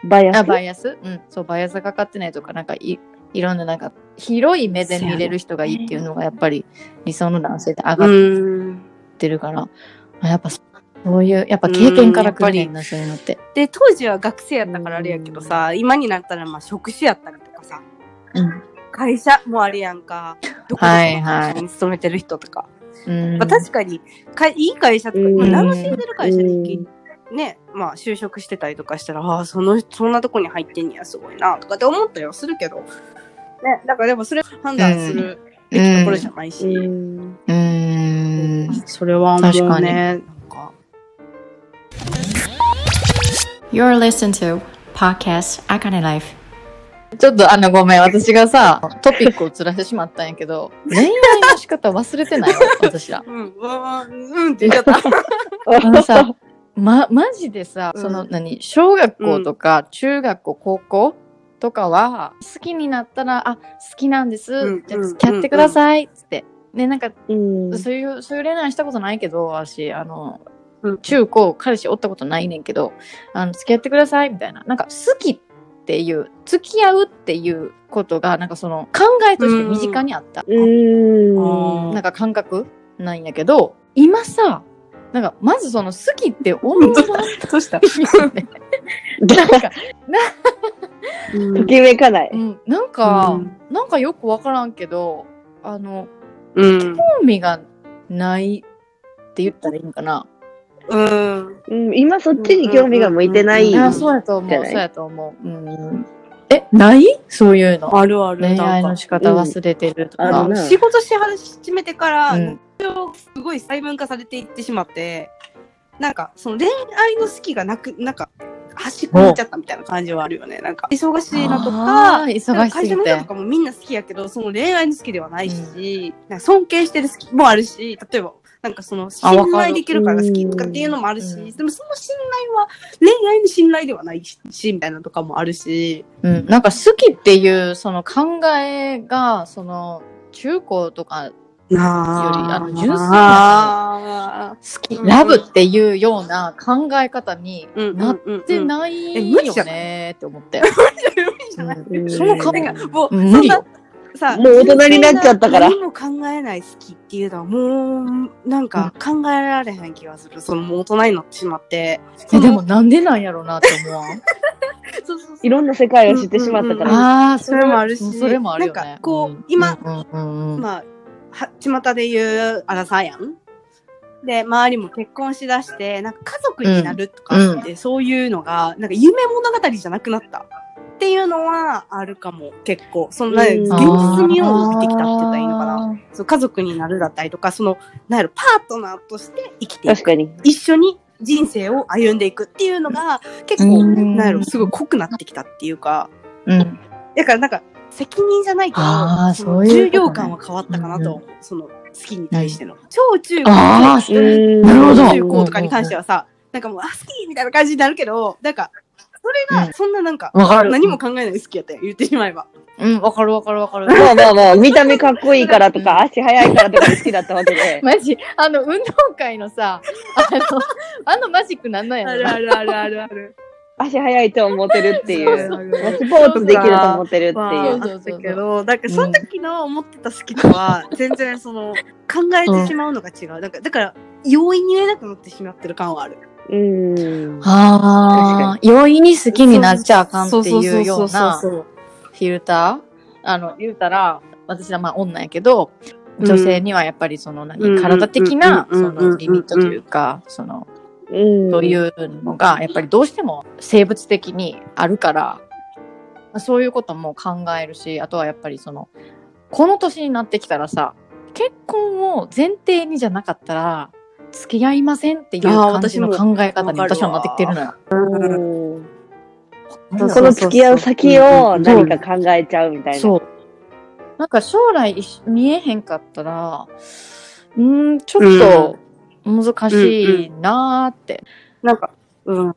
あ、バイアス？バイアス？うん、そう、バイアスがかかってないとか、なんかい、いろんななんか、広い目で見れる人がいいっていうのが、やっぱり理想の男性で上がっうん。てるから、あやっぱそういう、やっぱ経験から来るねんな、そういうのって。で、当時は学生やったからあれやけどさ、今になったらまあ職種やったりとかさ、うん。会社もあるやんか。どこどこの会社に勤めてる人とか。うん。まあ確かに、かいい会社とか、うんまあ名の知る会社にね、まあ就職してたりとかしたら、ああ、その、そんなとこに入ってんにや、すごいな、とかって思ったりはするけど、ね、だからでもそれ判断するべきところじゃないし、うん。うーん。それはも確かにうね、なんか、You're listening to Podcast Akane Life. ちょっとあのごめん、私がさ、トピックをずらしてしまったんやけど、恋愛の仕方忘れてない？わ、私ら。うん、わーうんって言っちゃった。あのさ、ま、マジでさ、うんその何、小学校とか中学校、高校とかは、好きになったら、あ、好きなんです。うんじゃあ付き合ってください。つって。ね、なんか、うん。そういう、そういう恋愛したことないけど、私、あの、うん中高、彼氏おったことないねんけど、あの、付き合ってください、みたいな。なんか、好きっていう、付き合うっていうことが、なんかその、考えとして身近にあった。うん。なんか感覚なんやけど、今さ、なんか、まずその、好きって思わんどうした。なんか、ときめかない。うん、なんか、うんなんかよくわからんけど、あの、うん。興味がないって言ったらいいんかな。うん。うん、今そっちに興味が向いてない。あそうやと思う。そうやと思う。うん。え、ない？そういうの？あるある。恋愛のなんか仕方忘れてるとか。仕事し始めてから、うんすごい細分化されていってしまって、なんか、その恋愛の好きがなく、なんか、端っこに行っちゃったみたいな感じはあるよね。なんか、忙しいのとあか、会社の人と。かもみんな好きやけど、その恋愛の好きではないし、なんか尊敬してる好きもあるし、例えば、なんかその信頼できるから好きとかっていうのもあるし、うん。でもその信頼は恋愛の信頼ではないし、みたいなのとかもあるし、うん。なんか好きっていう、その考えが、その、中高とかなよりあの純粋な好き、うんラブっていうような考え方にうんなっうんてないよねって思って。無理じゃない？うん。その考えなんかもう、無理さ、もう大人になっちゃったから何も考えない好きっていうのはもう、なんか考えられへん気がする。そのもう大人になってしまって。え、でもなんでなんやろうなって思わん？そうそうそういろんな世界を知ってしまったから。ああ、それもあるしそれもあるよね。なんかこううん今、うんうんうんまあ、は、巷で言うアラサーやん。で、周りも結婚しだして、なんか家族になるとかって、そういうのが、なんか夢物語じゃなくなった。っていうのはあるかも、結構。その、現実味を帯びてきたって言ったらいいのかな。そう家族になるだったりとか、その、なんやろ、パートナーとして生きていく。確かに。一緒に人生を歩んでいくっていうのが、結構、うんなんやろ、すごい濃くなってきたっていうか、うん。だからなんか、責任じゃないけど、その重量感は変わったかなと思う。その、好きに対しての。小中高なるほど中高とかに関してはさ、なんかもう、あ、好きみたいな感じになるけど、なんか、それが、そんななんか、わかる。何も考えないで好きやったよ、言ってしまえば。うん、わかるわかるわかる。まあまあまあ、見た目かっこいいからとか、足速いからとか好きだったわけで。マジ、あの、運動会のさ、あの、あのマジックなんなんやろな。るあるあるある。足速いと思ってるっていそうスポーツできると思ってるってまあ、いう。あったけど、なんかその時の思ってた好きとは、全然その、考えてしまうのが違う。なんか、だから、容易に言えなくなってしまってる感はある。うん。ああ、容易に好きになっちゃあかんっていうようなフィルター？あの、言うたら、私はまあ女やけど、女性にはやっぱりその何、うん。体的な、うん。そのリミットというか、その、うん。そういうのが、やっぱりどうしても生物的にあるから、まあそういうことも考えるし、あとはやっぱりその、この年になってきたらさ、結婚を前提にじゃなかったら、付き合いませんっていう感じの考え方に私はなってきてるのよ。うんその付き合う先を何か考えちゃうみたいな。そう。なんか将来見えへんかったら、うーん、ちょっと難しいなーって。なんか、うん。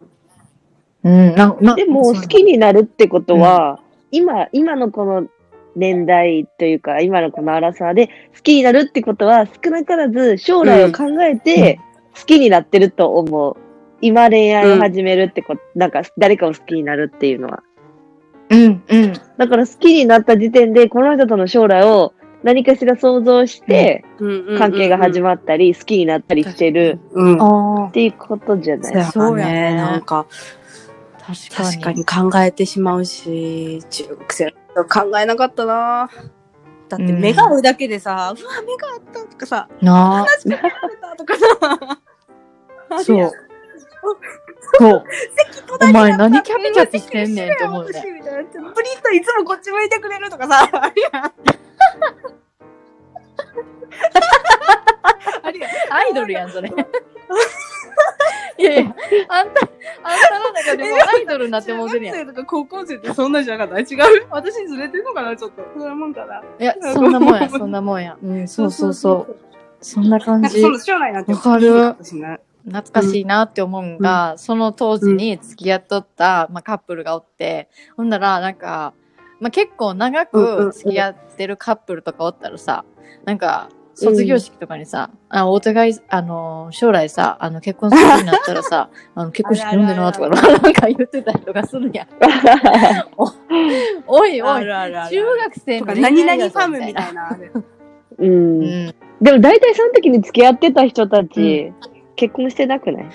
うん、ななでも、好きになるってことは、今、今のこの年代というか、今のこの荒さで好きになるってことは、少なからず将来を考えて好きになってると思う。今恋愛を始めるってこと、なんか誰かを好きになるっていうのは。うん、うん。だから好きになった時点で、この人との将来を何かしら想像して、関係が始ままったり、好きになったりしてるうん。あっていうことじゃない。そうやねなんか、あ、確かに。考えてしまうし、中学生考えなかったなだって目が合うだけでさ、うわ、目が合ったとかさ、な話しかけられたとかさ、あ、そう。そう。お前何キャピキャピしてんねんって思うね。プリッといつもこっち向いてくれるとかさ、あるやん。あるやん。アイドルやん、それ。いやいや、あんた、あんたの中でもアイドルになってもうてるやん。中学生とか高校生ってそんなんじゃなかった違う？私ずれてんのかな？ちょっと。そんなもんかな？いや、そんなもんや、そんなもんや。うん、そうそうそう。そんな感じなんかそ。の将来なんてわかる懐かしいなって思うんが、その当時に付き合っとった、まあ、カップルがおってほんならなんか、まあ、結構長うんうんうんく付き合ってるカップルとかおったらさなんか卒業式とかにさ、あお互いあの将来さあの結婚するようになったらさ あの結婚式読んでなとかなんか言ってたりとかするや ん。おいおい中学生とか、の恋何々ファムみたいな。う。うんんでも大体その時に付き合ってた人たち、結婚してなくない？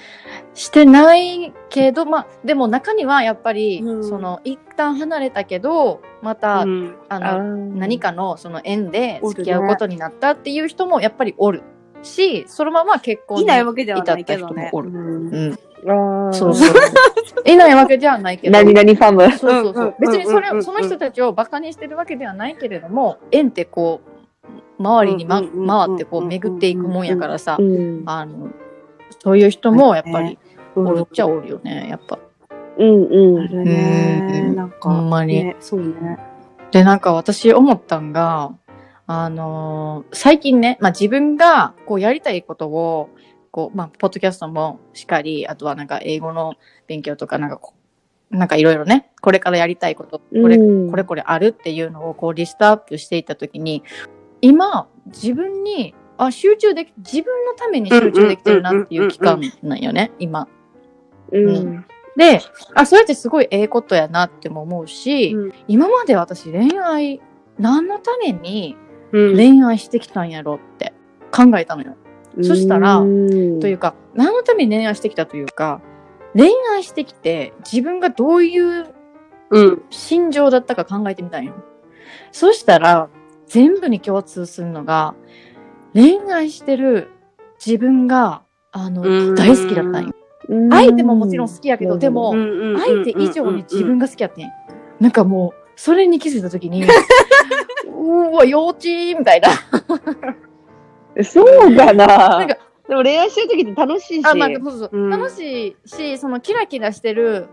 してないけど、まあ、でも中にはやっぱり、うんその、一旦離れたけど、また、うんあの、何何かのその縁で付き合うことになったっていう人もやっぱりおるし、そのまま結婚にいないわけではないけどね。至った人もおるうそうそう。いないわけじゃないけど。何々ファム。そうそうそう。別にそれその人たちをバカにしてるわけではないけれども、縁ってこう、周りに、ま、回ってこう巡っていくもんやからさう、ん。あの、そういう人もやっぱりうんおるっちゃおるよね、やっぱ。うんうん。あるね。うんなんか、ほんまにねそうね。で、なんか私思ったんが、あのー最近ね、まあ自分がこうやりたいことを、こう、まあ、ポッドキャストもしっかり、あとはなんか英語の勉強とか、なんかこう、なんかいろいろね、これからやりたいこと、これ、うんこれこれあるっていうのをこうリストアップしていったときに、今、自分に、あ、集中でき、自分のために集中できてるなっていう期間なんよね、今。うん。で、あ、それってすごいええことやなっても思うし、うん今まで私恋愛、何のためにうん恋愛してきたんやろって考えたのよ。そしたらうんというか、何のために恋愛してきたというか、恋愛してきて自分がどういううん。心情だったか考えてみたんよ。そしたら、全部に共通するのが、恋愛してる自分が、あの、うん大好きだったんよ。相手ももちろん好きやけど、でも、相手以上に自分が好きやってん。なんかもう、それに気づいたときに、うーわ、幼稚みたいな。そうかな。なんかでも恋愛してる時って楽しいし。あ、まあ、そうそう、うん楽しいし、そのキラキラしてる、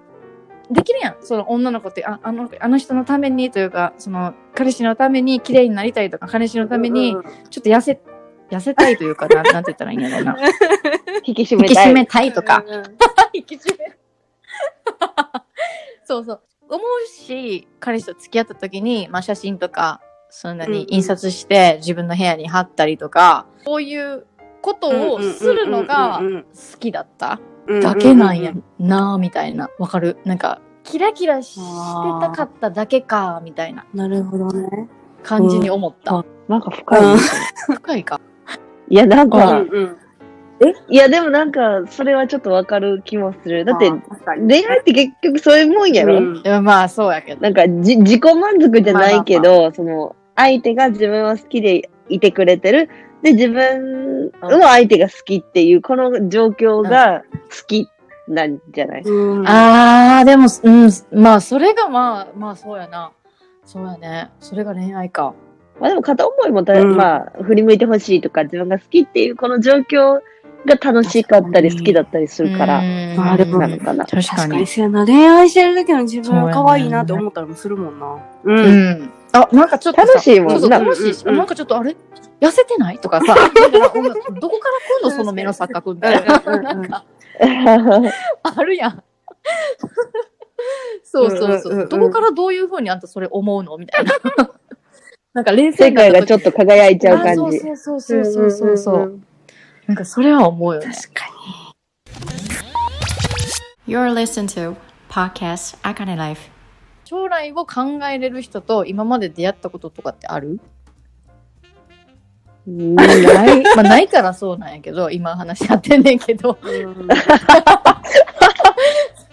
できるやん。その女の子って、ああのあの人のためにというか、その彼氏のために綺麗になりたいとか、彼氏のためにちょっと痩せ、痩せたいというか、なん なんて言ったらいいんやろうな。引き締引きめたい。締めたいとか。うん引き締め。そうそう。思うし、彼氏と付き合った時に、まあ写真とか、そんなに印刷して自分の部屋に貼ったりとか、こういうことをするのが好きだっただけなんやなみたいな。わかる？なんか、キラキラしてたかっただけか、みたいななるほどね。感じに思った。なんか深いね。深いか。いや、なんうか、んうん。いや、でもなんか、それはちょっとわかる気もする。だって恋愛って結局そういうもんやろ、うんまあ、そうやけど。なんかじ、自己満足じゃないけど、その、相手が自分を好きでいてくれてる。で、自分も相手が好きっていう、この状況が好きなんじゃない、うんあー、でも、うん、まあ、それがまあ、まあ、そうやな。そうやね。それが恋愛か。まあでも片思いもた、うんまあ、振り向いてほしいとか、自分が好きっていうこの状況が楽しかったり好きだったりするから、うんまあでもなのかな。確かに確かに。恋愛してる時の自分は可愛いなって思ったりもするもんな。う。うんん。あ、なんかちょっとさ楽しいもんな楽しいし、うんなんかちょっとあれ痩せてないとかさ、だからお前どこから来んのその？目の錯覚みたいな。あるやん。そうそうそう。どこからどういうふうにあんたそれ思うの？みたいな。なんか冷静世界がちょっと輝いちゃう感じ。あそうそうそうそうそうそう。うなんかそれは思うよね。確か You're listening to podcast Akane Life. 将来を考えれる人と今まで出会ったこととかってある？うんない。まあないからそうなんやけど、今話し合ってんねんけど。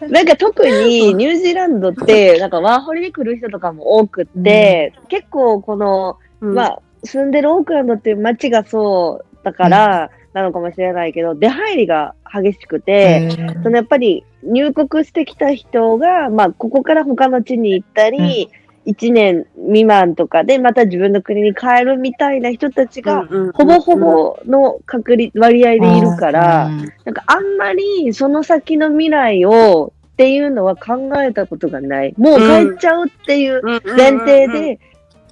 なんか特にニュージーランドって、なんかワーホリで来る人とかも多くって、結構この、まあ、住んでるオークランドっていう街がそうだから、なのかもしれないけど、出入りが激しくて、そのやっぱり入国してきた人が、まあ、ここから他の地に行ったり、1年未満とかでまた自分の国に帰るみたいな人たちが、ほぼほぼの確率、割合でいるから、なんかあんまりその先の未来をっていうのは考えたことがない。もう帰っちゃうっていう前提で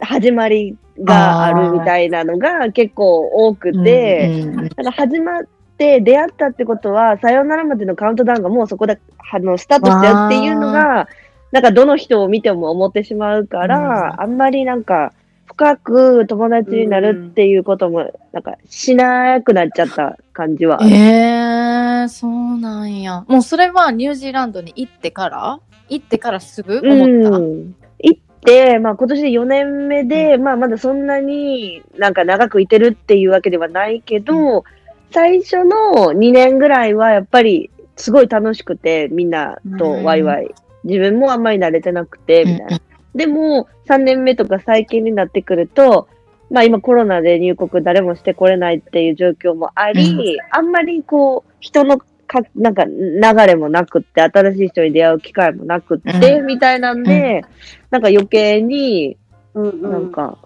始まりがあるみたいなのが結構多くて、うんなんか始まっって出会ったってことは、さよならまでのカウントダウンがもうそこで、あの、スタートしたよっていうのが、なんかどの人を見ても思ってしまうから、あんまりなんか、深く友達になるっていうことも、なんか、しなくなっちゃった感じはある。えー、そうなんや。もうそれはニュージーランドに行ってから行ってからすぐ思った？うん。行って、まあ今年で4年目で、まあまだそんなになんか長くいてるっていうわけではないけど、最初の2年ぐらいはやっぱりすごい楽しくて、みんなとワイワイ。自分もあんまり慣れてなくて、みたいな。でも、3年目とか最近になってくると、まあ今コロナで入国誰もしてこれないっていう状況もあり、あんまりこう、人のか、なんか流れもなくって、新しい人に出会う機会もなくって、うん。みたいなんで、なんか余計にうんうん。なんか、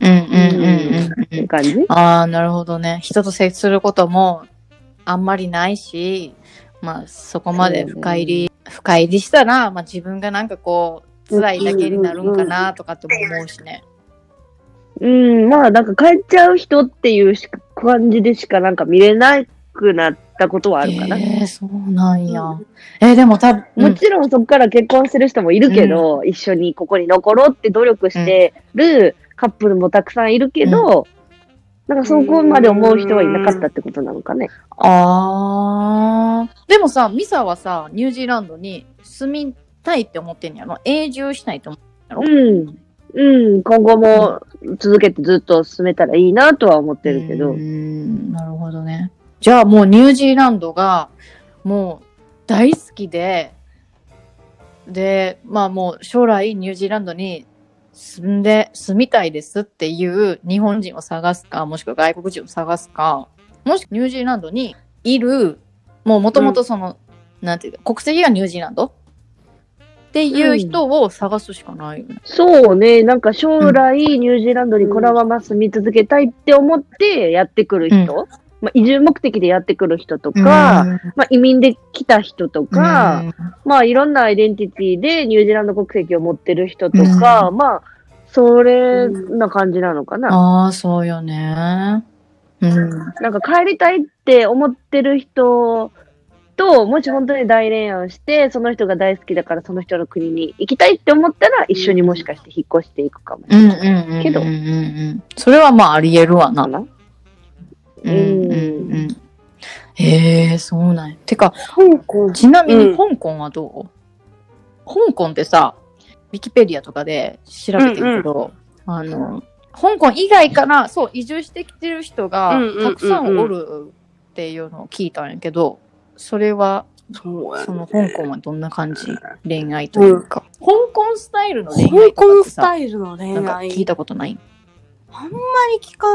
うんうんうんうんって感じ？ああ、なるほどね。人と接することもあんまりないし、まあそこまで深入り、深入りしたら、まあ自分がなんかこう、辛いだけになるんかなとかって思うしね。うん、まあなんか帰っちゃう人っていう感じでしかなんか見れなくなったことはあるかな。えー、そうなんや。えー、でも多分、もちろんそこから結婚する人もいるけど、一緒にここに残ろうって努力してるカップルもたくさんいるけど、なんかそこまで思う人はいなかったってことなのかね。ああ。でもさ、ミサはさ、ニュージーランドに住みたいって思ってんやろ？永住したいと思ってうん。うん、今後も続けてずっと進めたらいいなとは思ってるけどうー。んなるほどね。じゃあもうニュージーランドがもう大好きで、で、まあもう将来ニュージーランドに住んで、住みたいですっていう日本人を探すか、もしくは外国人を探すか、もしくはニュージーランドにいる、もうもともとその、なんていうか、国籍がニュージーランドっていう人を探すしかないよね。そうね、なんか将来ニュージーランドにこのまま住み続けたいって思ってやってくる人、まあ、移住目的でやってくる人とか、まあ、移民で来た人とか、まあいろんなアイデンティティでニュージーランド国籍を持ってる人とか、まあ、それな感じなのかな。ああ、そうよね。うん。なんか帰りたいって思ってる人と、もし本当に大恋愛をして、その人が大好きだからその人の国に行きたいって思ったら、一緒にもしかして引っ越していくかも。うんうんうんうん。けどうんうんうん。それはまああり得るわな？うんうんうん。へえ、そうなんや。てか、香港。ちなみにうん香港はどう、香港ってさ、ウィキペディアとかで調べてるけど、あの、香港以外から、そう、移住してきてる人がうんうんうんうんたくさんおるっていうのを聞いたんやけど、それは、そうやその香港はどんな感じ？恋愛というか。香港スタイルの恋愛香とか港スタイルの恋なんか愛。聞いたことない？あんまり聞か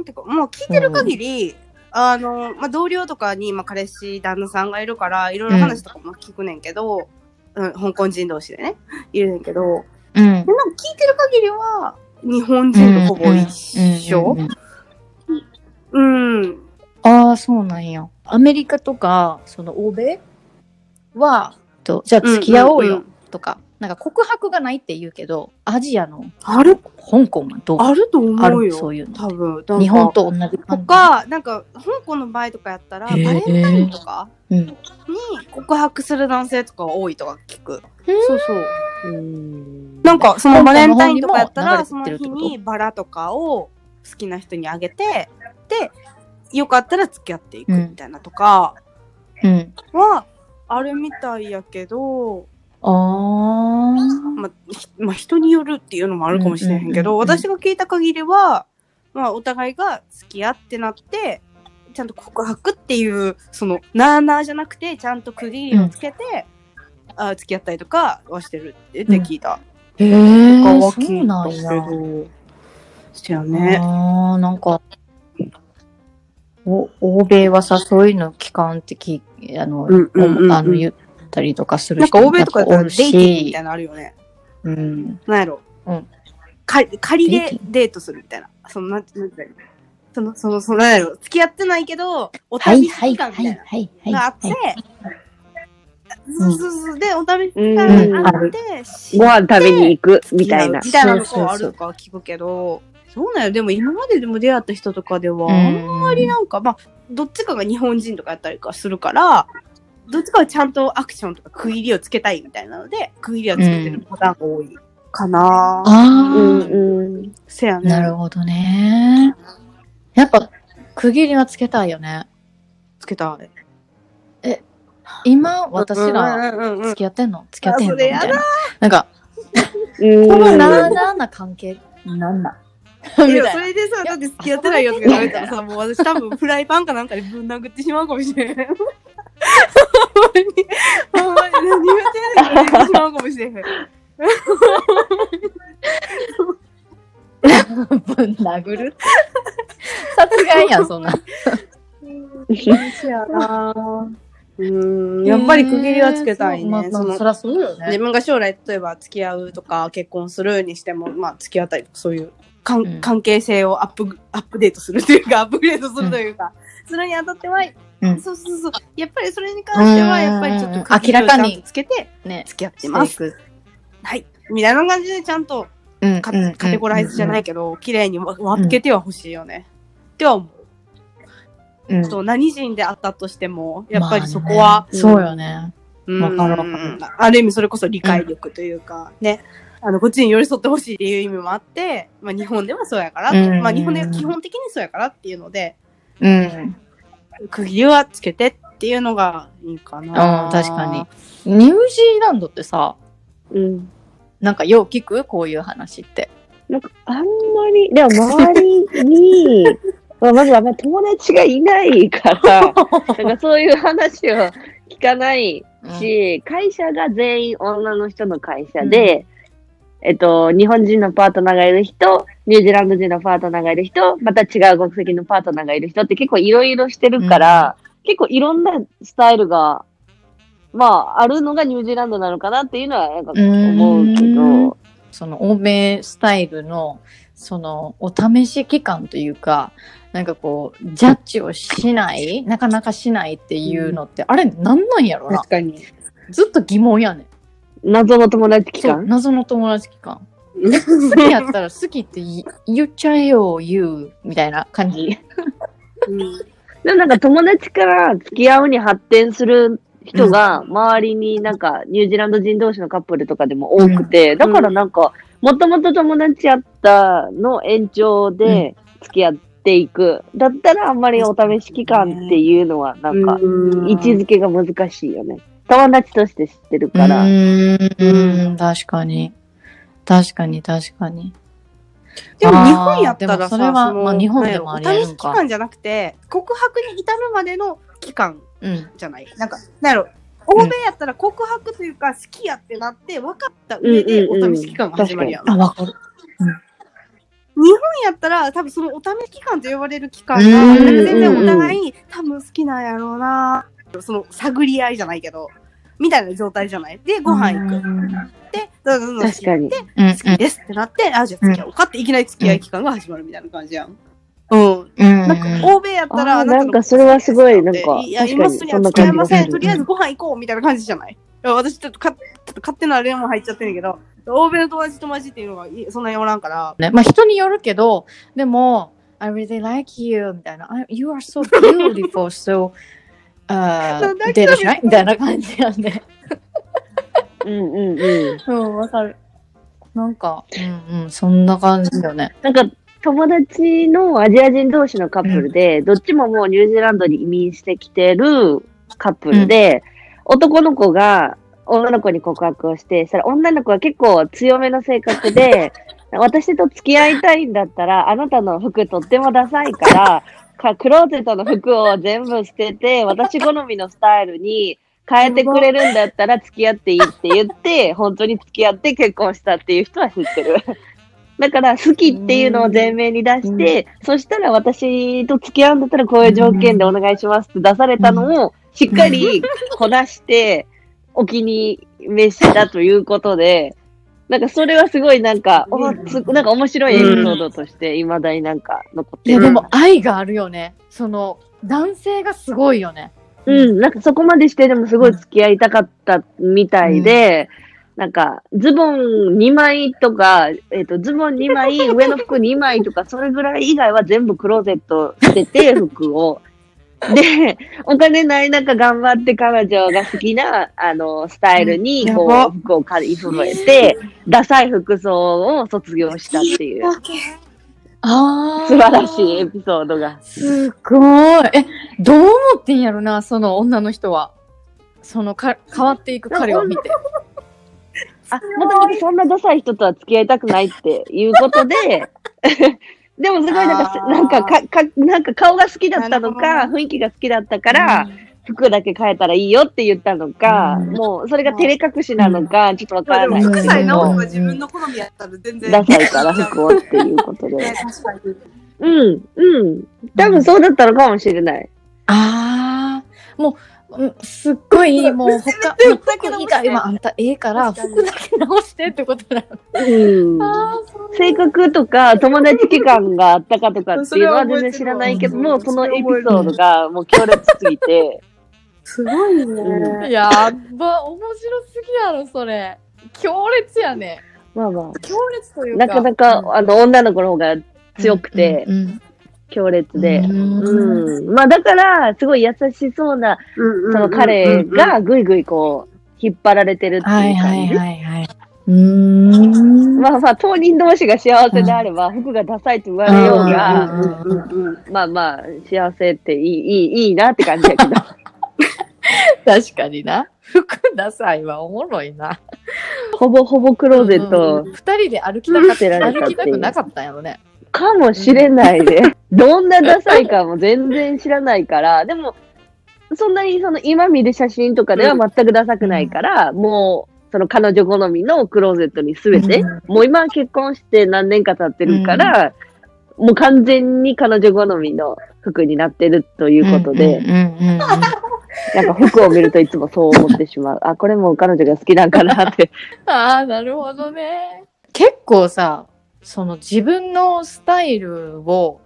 ん、てか、もう聞いてる限り、あの、まあ、同僚とかに、まあ、彼氏、旦那さんがいるから、いろいろ話とかも聞くねんけど、うん、香港人同士でね、いるねんけど、うんで。なんか聞いてる限りは、日本人とほぼ一緒うんうんうんうんうん。ああ、そうなんや。アメリカとか、その欧米は、とじゃあ付き合おうよとか、なんか告白がないって言うけど、アジアのある、香港はどう？あると思あうよ。る？そういうの。多分。日本と同じ感じ。他、なんか、香港の場合とかやったら、バレンタインとかうん。に告白する男性とかが多いとか聞く。そうそう。うんなんか、そのバレンタインとかやったら、香その日にバラとかを好きな人にあげて、で、よかったら付き合っていくみたいなとかうん。は、あるみたいやけど、ああ。まあ、ひまあ、人によるっていうのもあるかもしれへんけど、うんうんうんうん私が聞いた限りは、まあ、お互いが付き合ってなって、ちゃんと告白っていう、その、なーなーじゃなくて、ちゃんと区切りをつけて、あ付き合ったりとかはしてるって聞いた。へえ、とかはそうなんや。そやね。ああ、なんか、お、欧米はさ、そういうの期間ってき、あの、うんうんうんうんあの、言ったりとかするなんか欧米とかやったらデイティングみたし、いなのあるよね。うん。なんやろ。うんか仮でデートするみたいな。その、なんて、なんていうのその、その、その、なんやろ。付き合ってないけど、おはい試し期間みたいな。があって、うんそうそうそうで、お試し間があって、ご飯食べに行くみたいな。みたいなこうあるとか聞くけど、そうなんよ。でも今まででも出会った人とかでは、あんまりなんか、まあ、どっちかが日本人とかやったりとかするから、どっちかはちゃんとアクションとか区切りをつけたいみたいなので、区切りをつけてるパターンが多いかな。うあんあ、うん。せやね。なるほどね。やっぱ、区切りはつけたいよね。つけたい。今、私ら、うんうんうん付き合ってんの？付き合ってんの？みたいな。なんか、うん。このなあなあな関係、なんないや。それでさ、だって付き合ってないやつが言われたらさ、もう私多分フライパンかなんかでぶん殴ってしまうかもしれん。ほんまに、ほんまに何言ってんねんってしまうかもしれん。ぶん殴る？殺害やん、そんな。そうん、やっぱり区切りはつけたいね。そのそうよね。自分が将来例えば付き合うとか結婚するにしても、まあ付き合ったりそういうかん、うん関係性をアップアップデートするというか、アップグレードするというか、それにあたっては、うんそうそうそう、やっぱりそれに関しては、やっぱりちょっと明らかにつけてね、付き合ってます。はい。みたいな感じでちゃんとうんカ,、カテゴライズじゃないいけど、綺麗に分分けてはほしいよね。っては思う。うん。そう何人であったとしても、やっぱりそこまあは、ねそうよね。うんわかるある意味それこそ理解力というか、ね、あの、こっちに寄り添ってほしいっていう意味もあって、まあ日本ではそうやから、うんまあ日本では基本的にそうやからっていうので、うん。区切りはつけてっていうのがいいかな。うん、確かに。。ニュージーランドってさ、うん。なんかよう聞く？こういう話って。なんか、あんまり、でも周りに、まあまずあんまり友達がいないから、なんかそういう話を聞かないし、会社が全員女の人の会社で、えっと、日本人のパートナーがいる人、ニュージーランド人のパートナーがいる人、また違う国籍のパートナーがいる人って結構いろいろしてるから、結構いろんなスタイルが、まあ、あるのがニュージーランドなのかなっていうのは、なんか思うけうん。ど、その欧米スタイルのそのお試し期間というかなんかこうジャッジをしないなかなかしないっていうのって、あれなんなんやろな。確かに。ずっと疑問やねん謎の友達期そう間謎の友達期間 好きやったら好きって言言っちゃえよ言うみたいな感じ。うん。でもなんか友達から付き合うに発展する人が周りになんかニュージーランド人同士のカップルとかでも多くて、だからなんかもともと友達やったの延長で付き合っていく。だったらあんまりお試し期間っていうのはなんかうん。位置づけが難しいよね。友達として知ってるうから。ーん。確かに。確かに確かに。でも日本やったあーでらそれはのまあ日本でもありえるお試し期間じゃなくて、告白に至るまでの期間うん。じゃない。なんか、なんやろ、欧米やったら告白というか好きやってなって分かった上でおうんうんうん。試し期間が始まるやん。あわかる。日本やったら多分そのお試し期間と呼ばれる期間が、全然お互いに多分好きなんやろうな、その探り合いじゃないけど、みたいな状態じゃない？で、ご飯行く。で、どんどんどん確かに。うん好きですってなって、あ、じゃあ付き合おうかっていきなり付き合い期間が始まるみたいな感じやん。うん。うんなんか、欧米やったら、なんかそれはすごいなんかいや、今すぐには付き合いません。とりあえずご飯行こうみたいな感じじゃない私ちょっとか、ちょっと勝手なレモン入っちゃってるけど、欧米の友達友達っていうのがいそんなにおらんから、ね、まあ人によるけど、でも、I really like you みたいな、I- You are so beautiful, so, あなんだっけデートしない？みたいな感じなんで。うんうんうん。うん、わかる。なんか、うんうん、そんな感じだよね。なんか、友達のアジア人同士のカップルで、どっちももうニュージーランドに移民してきてるカップルで、男の子が女の子に告白をして、そしたら女の子は結構強めの性格で、私と付き合いたいんだったら、あなたの服とってもダサいから、かクローゼットの服を全部捨てて、私好みのスタイルに変えてくれるんだったら付き合っていいって言って、本当に付き合って結婚したっていう人は知ってる。だから好きっていうのを前面に出して、そしたら私と付き合うんだったらこういう条件でお願いしますって出されたのをしっかりこなしてお気に召したということで、なんかそれはすごいなんか、おつなんか面白いエピソードとして未だになんか残っていや、る。でも愛があるよね。その、男性がすごいよね。うん、なんかそこまでしてでもすごい付き合いたかったみたいで、なんか、ズボン2枚とか、えっ、と、ズボン2枚、上の服2枚とか、それぐらい以外は全部クローゼット捨てて、服を。で、お金ない中頑張って彼女が好きな、あの、スタイルに、こう、服を借り揃えて、ダサい服装を卒業したっていう、ああ。素晴らしいエピソードが。すごい。え、どう思ってんやろな、その女の人は。そのか変わっていく彼を見て。あ、もともとそんなダサい人とは付き合いたくないっていうことで、でもすごいなんか、なんかか、か、なんか顔が好きだったのなか、雰囲気が好きだったから、服だけ変えたらいいよって言ったのか、うんもうそれが照れ隠しなのか、ちょっとわからないけど服さえ直せも、ば自分の好みやったら全然。ダサいから服をっていうことで。ね 確かに。うん、うん。多分そうだったのかもしれない。ああ。もう、うんすっごい、もう他、服以外はあんたええから、服だけ直してってことなの。うん。ああ、そう性格とか友達期間があったかとかっていうのは全然知らないけども、そのエピソードがもう強烈すぎて、すごいうね。やっば、面白すぎやろ、それ。強烈やね。まあまあ、強烈というか。なかなか、あの、女の子の方が強くて、うんうん強烈で。うんうん。まあだから、すごい優しそうな、その彼がぐいぐいこう、引っ張られてるってはいいうはい感じ。はいはい。うーん。まあまあ、当人同士が幸せであれば、服がダサいと言われようが、うんうんうんうんまあまあ、幸せっていい、いい、いいなって感じやけど。確かにな。服ダサいはおもろいな。ほぼほぼクローゼットうん二人で歩きたかった。れたっていう歩きたくなかったんやろね。かもしれないで。どんなダサいかも全然知らないから、でも、そんなにその今見る写真とかでは全くダサくないから、もう、その彼女好みのクローゼットにすべて、うんもう今は結婚して何年か経ってるから、もう完全に彼女好みの服になってるということで、うんうんうんうん なんか服を見るといつもそう思ってしまう。あ、これもう彼女が好きなんかなって。ああ、なるほどね。結構さ、その自分のスタイルを、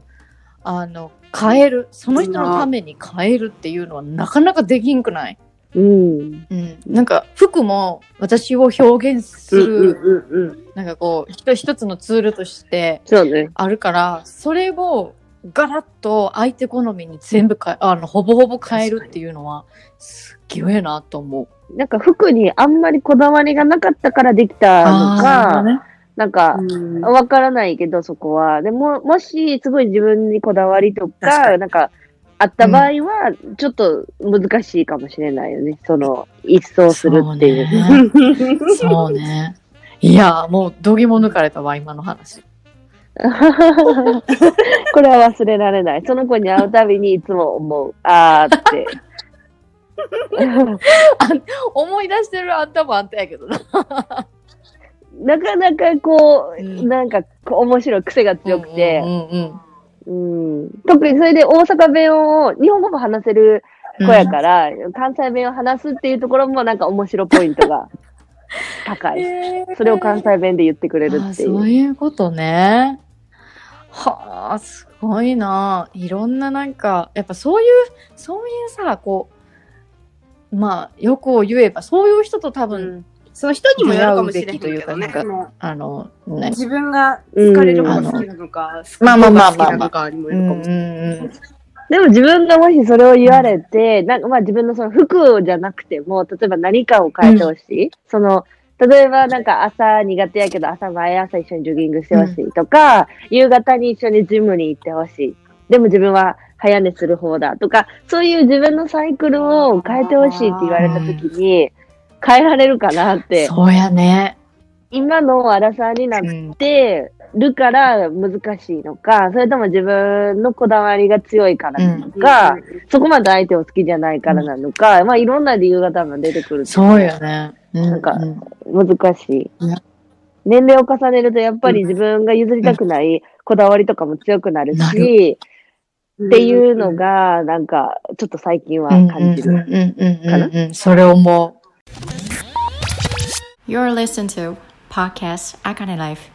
あの、変える、その人のために変えるっていうのはなかなかできんくない？うん。うん。なんか服も私を表現すうんる、うんうん。なんかこう、一一つのツールとして。あるから、それをガラッと相手好みに全部かあの、ほぼほぼ変えるっていうのは、すっげえなと思う。なんか服にあんまりこだわりがなかったからできたのあか、なんか、うんわからないけど、そこは。でも、もし、すごい自分にこだわりと確かか、になんか、あった場合は、ちょっと難しいかもしれないよね。その、一掃するっていう。そうね。そうね。いや、もう、どぎも抜かれたわ、今の話。これは忘れられない。その子に会うたびにいつも思う。あーって。思い出してるあんたもあんたやけどな。なかなかこう、うんなんか面白い癖が強くて、うんうんうん特にそれで大阪弁を、日本語も話せるうん子やから、関西弁を話すっていうところもなんか面白ポイントが 高い。それを関西弁で言ってくれるあってい。そうういうことね。はあ、すごいな。いろんななんか、やっぱそういう、そういうさ、こう、まあ、よくを言えば、そういう人と多分、その人にもよるかもしれへんけ出会うべきというかどね。なんかそのあの、ね。自分が好かれる方が好きなのか、好きまあまあまあまあ好きなのかにもよるかもしれない。うんでも自分がもしそれを言われて、なんかまあ自分のその服じゃなくても、例えば何かを変えてほしい、その、例えばなんか朝苦手やけど朝毎朝一緒にジョギングしてほしいとか、夕方に一緒にジムに行ってほしい。でも自分は早寝する方だとか、そういう自分のサイクルを変えてほしいって言われた時に、変えられるかなって。そうやね。今のアラサーになっうんてるから難しいのか、それとも自分のこだわりが強いからなのか、そこまで相手を好きじゃないからなのか、まあいろんな理由が多分出てくる。そうよね。なんかう難しいね。年齢を重ねるとやっぱり自分が譲りたくないこだわりとかも強くなるなし、っていうのが、なんか、ちょっと最近は感じる。うんうんうんうんうん。それ思 You're listening to Podcast Akane Life.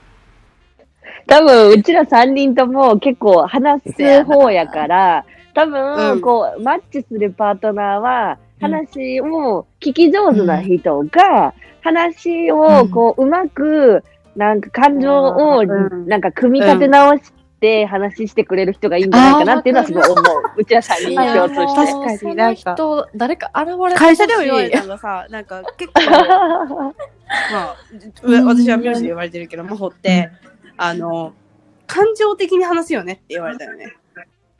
多分、うちら三人とも結構話す方やから、多う分、んこう、マッチするパートナーは、話を聞き上手な人が、話をこう、うまく、なんか感情を、うん。なんか組み立て直して話してくれる人がいいんじゃないかなっていうのはすごい思う。内田さんにいや共通して。確かになんか人誰か。現れ会社でも言われたのがさ、なんか結構、まあ、う私は名字で言われてるけど、真帆って、あの、感情的に話すよねって言われたよね。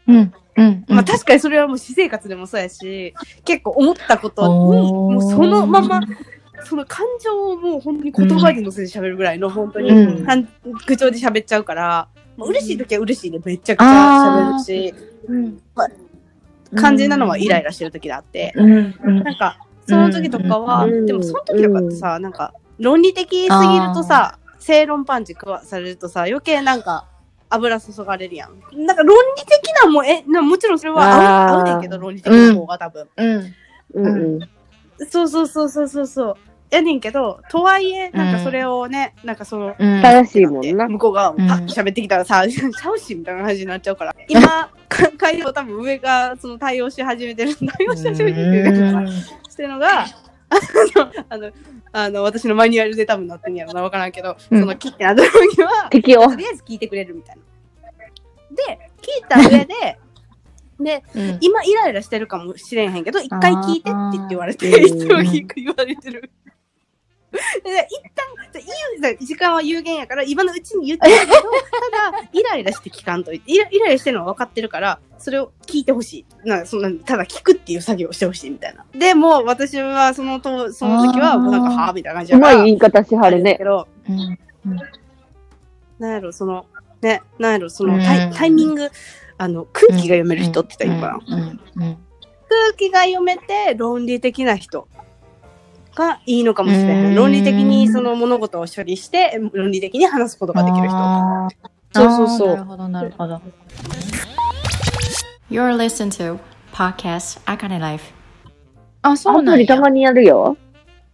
うんうんまあ確かにそれはもう私生活でもそうやし、結構思ったことに、もうそのまま、その感情をもう本当に言葉に乗せて喋るぐらいの、本当に、うん。感口調で喋っちゃうから、まあ、嬉しい時は嬉しいでめちゃくちゃ喋るし、うん。肝心なのはイライラしてる時であって、うん。うん。なんか、その時とかは、うん。でもその時とかってさ、なんか、論理的すぎるとさ、正論パンチ食わされるとさ、余計なんか、油注がれるやん。なんか論理的なもん、え、なもちろんそれは合う合うねんけど、論理的な方が多分。うん。うん。うん。そうそうそうそうそうそう。やねんけど、とはいえ、なんかそれをね、なんかその、うん正しいもんな。向こうがパッと喋ってきたらさ、ちゃうしみたいな感じになっちゃうから。今、か会話多分上がその対応し始めてる、対応し始めてるしてるのが、あの、あの、あの私のマニュアルで多分なってんやろな、わからんけど、うんその切ってなった時は、と。りあえず聞いてくれるみたいな。で、聞いた上で、で、うん今イライラしてるかもしれんへんけど、一回聞いてって言われて、あーいつも聞く言われてる。旦じゃあ言う時間は有限やから今のうちに言ってるけどただイライラして聞かんといてイライラしてるのは分かってるからそれを聞いてほしい。なんかそんなただ聞くっていう作業をしてほしいみたいな。でも私はそのとその時はなんかはあみたいな感じうだからまい言い方しはるね。け。どうんなんやろそのねなんやろそのタイ,、うん。タイミングあの空気が読める人って言ったらいいのかな、空気が読めて論理的な人がいいのかもしれない。うん論理的にその物事を処理して、論理的に話すことができる人。そうそうそうなるほどなるほど You're listening to Podcast Akane Life. あそうなんたまにやるよ。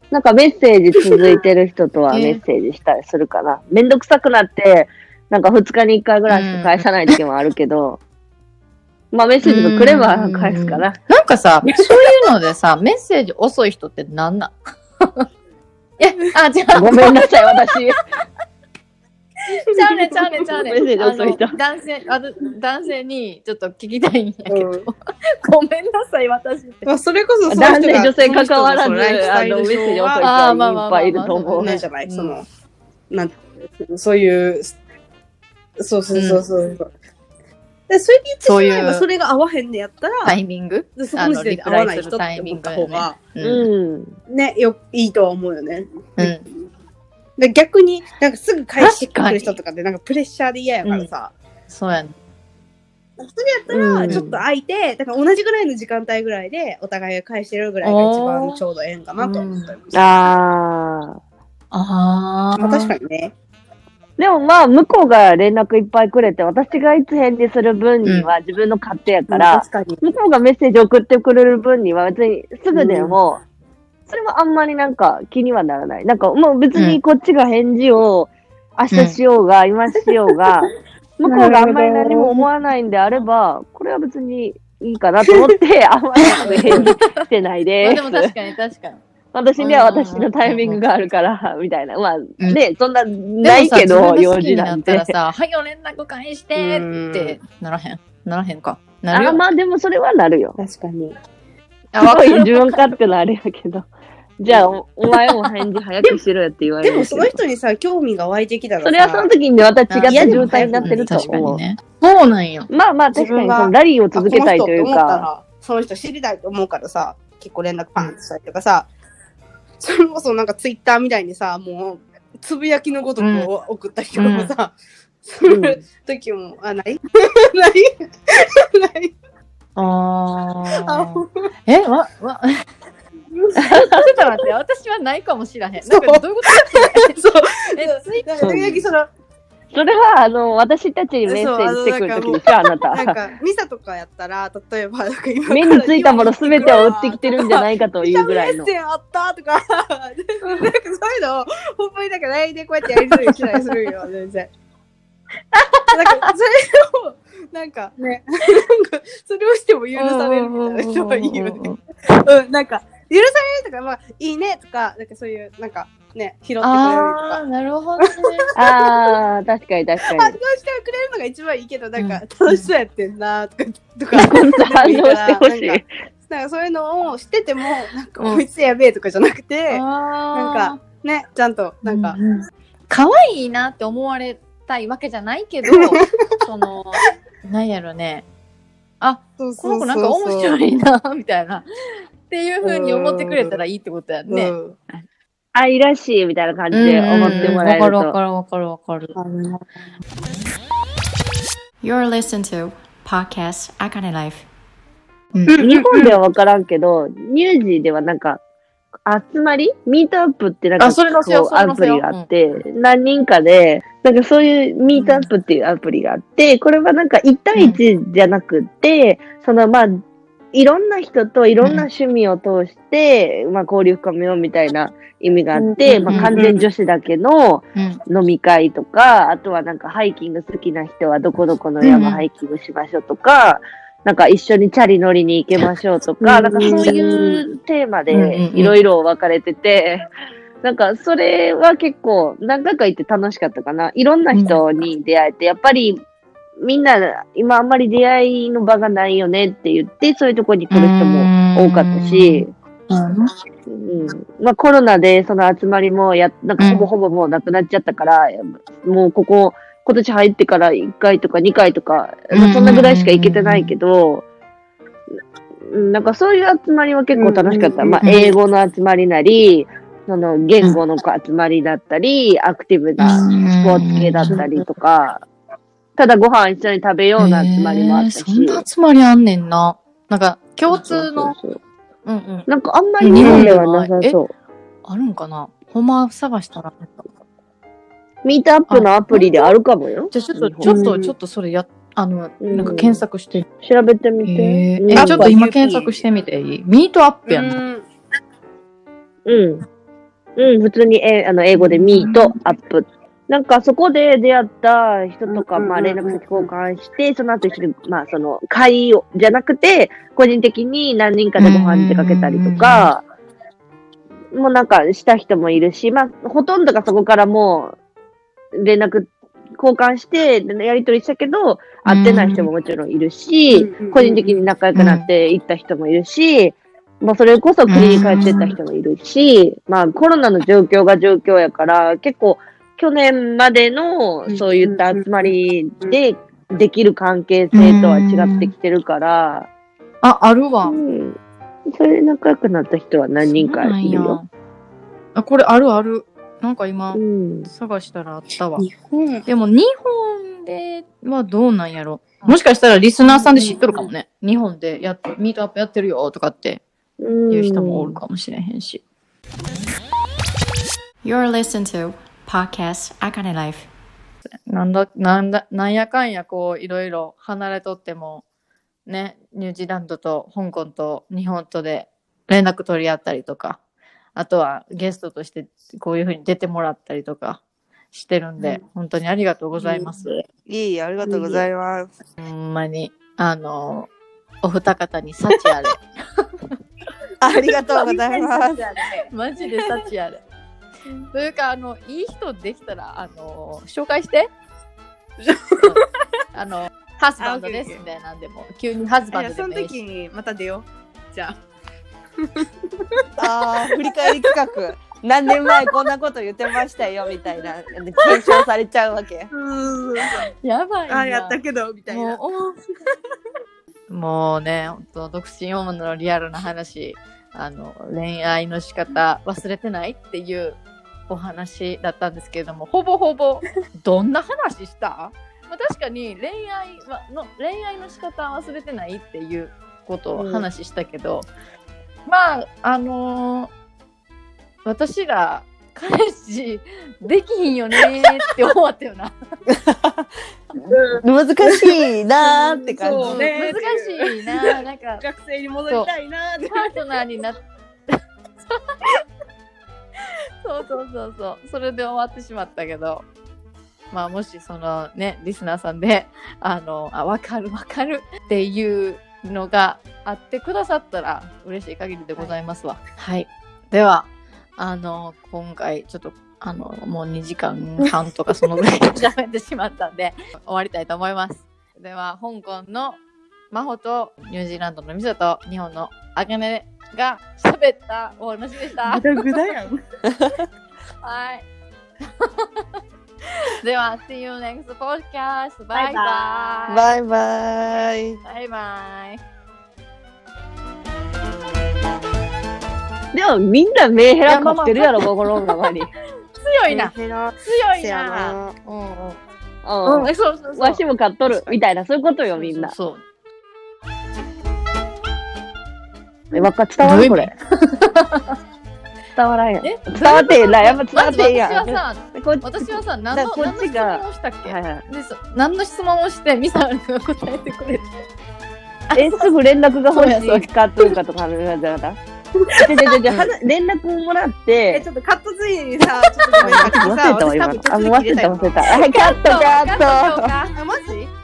なんかメッセージ続いてる人とは えメッセージしたりするかな。めんどくさくなって、なんか2日に1回ぐらいしか返さない時もあるけど、まあメッセージが来れば返すかな。なんかさ、そういうのでさ、メッセージ遅い人ってなんなん いや、あ、じゃあ、ごめんなさい、私。ちゃうねんちゃうねんちゃうねん。メッセージ遅い人あの男性、あの男性にちょっと聞きたいんやけど、うん ごめんなさい、私って。まあ、それこそ男性が女性関わらず、あの、メッセージ遅い人いっぱいいると思う。なんじゃない、その、なんそういう、そうそうそうそう。でそれで言ってしまえばそれが合わへんねやったら、タイミング？でそこの時点で合わない人って思った方が、うん。うん。ね、よ、いいとは思うよね。うん。で逆に、なんかすぐ返してくる人とかってなんかプレッシャーで嫌やからさ、そうやね。それやったら、うんちょっと空いて、だから同じぐらいの時間帯ぐらいで、お互いが返してるぐらいが一番ちょうどええんかなと思ったりもするああ。ああ確かにね。でもまあ、向こうが連絡いっぱいくれて、私がいつ返事する分には自分の勝手やから、確かに。向こうがメッセージ送ってくれる分には別にすぐでも、それはあんまりなんか気にはならない。なんかもう別にこっちが返事を明日しようが、今しようが、向こうがあんまり何も思わないんであれば、これは別にいいかなと思って、あんまり返事してない まであでも確す。かに確かに。私には私のタイミングがあるから、みたいな。まあ、んで、そんな、ないけど、用事なんったら。さ、はいよ連絡返してってならへん。ならへんか。なるよ。あまあでもそれはなるよ。確かに。あすごいわかる自分勝手なあれやけど。じゃあお、お前も返事早くしろよって言われる。でもその人にさ、興味が湧いてきたらさ、それはその時にまた違ったあ状態になってると思う。確かにね。そうなんよ。まあまあ確かにそのラリーを続けたいというか、ら、その人知りたいと思うからさ、結構連絡パンってしたりとかさ、それこそなんかツイッターみたいにさ、もう、つぶやきのごとくを送ったりとかもさ、すうん る時も、あ、ない？ない？ない？あああ。え、わ、わ、ちょっと待って、私はないかもしらへん。なんかどういうこと？そう。え、ツイッなんか時々その、それはあの、私たちにメッセージしてくる時でしょ、あな なんた。か、ミサとかやったら、例えば、なんか今目についたもの全てを売ってきてるんじゃないかというぐらいのメッ。セージあったとか、なんかそういうのを、ほんまになんか LINE でこうやってやり取りしたりするよ、全然。なんか、それを、なんかね、なんか、それをしても許されるみたいな人はいいよね。うん、なんか、許されるとか、まあ、いいねとか、なんかそういう、なんか、ね、拾ってくれるとああ、か。なるほどね。ああ、確かに確か反応に。してくれるのが一番いいけど、なんか、うん楽しそうやってんなとか、とか、反応してほしい。なんかなんかそういうのを知ってても、なんか、うんこいつやべえとかじゃなくて、ななんか、ね、ちゃんと、なんか、可愛いなって思われたいわけじゃないけど、その、なんやろね。あ、そうこの子なんか面白いな、みたいな。っていう風に思ってくれたらいいってことやね。ね。うん愛らしいみたいな感じで思ってもらえると。わかるわかるわかるわかる。You're listening to Podcast Akane Life. 日本では分からんけど、ニュージーではなんか、集まり？ミートアップってなんか、あそれアプリがあって、何人かで、なんかそういうミートアップっていうアプリがあって、これはなんか1対1じゃなくって、そのまあ、いろんな人といろんな趣味を通して、まあ交流深めようみたいな意味があって、うんまあ完全女子だけのうん。飲み会とか、あとはなんかハイキング好きな人はどこどこの山ハイキングしましょうとか、なんか一緒にチャリ乗りに行けましょうとか、うんなんかそういうテーマうんでうんいろいろ分かれてて、なんかそれは結構何回か行って楽しかったかな。いろんな人に出会えて、やっぱりみんな今あんまり出会いの場がないよねって言って、そういうところに来る人も多かったし、うん。まあコロナでその集まりもや、なんかほぼほぼもうなくなっちゃったから、もうここ、今年入ってから1回とか2回とか、まあそんなぐらいしか行けてないけど、うんなんかそういう集まりは結構楽しかった。うんまあ英語の集まりなり、その言語の集まりだったり、アクティブなスポーツ系だったりとか、ただご飯一緒に食べような集まりもあったし。えーそんな集まりあんねんな。なんか、共通の、そうそうそううんうん。なんかあんまり日本ではなさそう。あるんかな？ほんま探したら。ミートアップのアプリであるかもよ。じゃあちょっと、ちょっと、ちょっとそれや、あの、うんなんか検索して。調べてみて。うんえーえ、ちょっと今検索してみていい？ミートアップやんな。うんうん。うん、普通にえあの英語でミートアップ。なんかそこで出会った人とか、うんまあ連絡先交換して、その後一緒に、まあその会を、じゃなくて、個人的に何人かでご飯に出かけたりとか、もうなんかした人もいるし、まあほとんどがそこからもう連絡交換して、やりとりしたけど、会ってない人ももちろんいるし、うん個人的に仲良くなって行った人もいるし、まあそれこそ国に帰ってった人もいるし、まあコロナの状況が状況やから、結構去年までのそういった集まりでできる関係性とは違ってきてるから、あ、あるわう。ん。それで仲良くなった人は何人かいるよ。あ、これあるある。なんか今う、ん。探したらあったわ。日本でも日本ではどうなんやろ。もしかしたらリスナーさんで知っとるかもね。日本でやっミートアップやってるよとかってうんいう人もおるかもしれへんし。You're listening to Podcast Akane Life. なんだ、なんだ、なんやかんやこういろいろ離れとっても、ね、ニュージーランドと香港と日本とで連絡取り合ったりとか、あとはゲストとしてこういうふうに出てもらったりとかしてるんで、本当にありがとうございます。いえいえ、ありがとうございます。ほんまに、あの、お二方に幸あれ。ありがとうございます。マジで幸あれ。というか、あの、いい人できたら、あの、紹介して。あの、ハスバンドですみたいなんでも、急にハズバンドでもいいし。時にまた出よう。じ ゃあ。ああ、振り返り企画。何年前こんなこと言ってましたよみたいな検証されちゃうわけ。やばいな。あやったけどみたいな。もう、もうね、本当独身女のリアルな話、あの、恋愛の仕方忘れてないっていうお話だったんですけれども、ほぼほぼ、どんな話した？まあ、確かに恋愛はの恋愛の仕方忘れてないっていうことを話したけど、まああのー私ら彼氏できひんよねーって思ったよな。難しいなーって感じ。そうね難しいな。なんか、学生に戻りたいなーって。パートナーになって。そうそうそうそう。それで終わってしまったけど。まあもしそのね、リスナーさんで、あの、あ、わかるわかるっていうのが会ってくださったら嬉しい限りでございますわ。はい。では、あの、今回ちょっと、あの、もう2時間半とかそのぐらい喋ってしまったんで、終わりたいと思います。では、香港の真帆とニュージーランドのミソと日本のあかねが喋ったお話でした。はい。では、See you next podcast. バイバイ。バイバイ。バイバイ。でもみんな目減らかってるやろ、心の中に。強いな。強いな。な。うんうん。うんうん、そうそうそう。わしも買っとる、みたいな、そういうことよ、みんな。そうえ、わっか伝わる？これ。伝わらんやん。え？伝わってへんな、やっぱ伝わってへんやん。私はさ、こっち私はさ、何のだからこ何の質っちが問をしたっけ、はいはい。何の質問をして、ミサルが答えてくれて。え、すぐ連絡が欲しいかというかとか話じゃなかった？じゃじゃじゃ連絡もらっえ、て、ちょっとカットついでにさ、ちょっとごめんなさい。忘れた忘れた忘れた。はい、カットカット。マジ？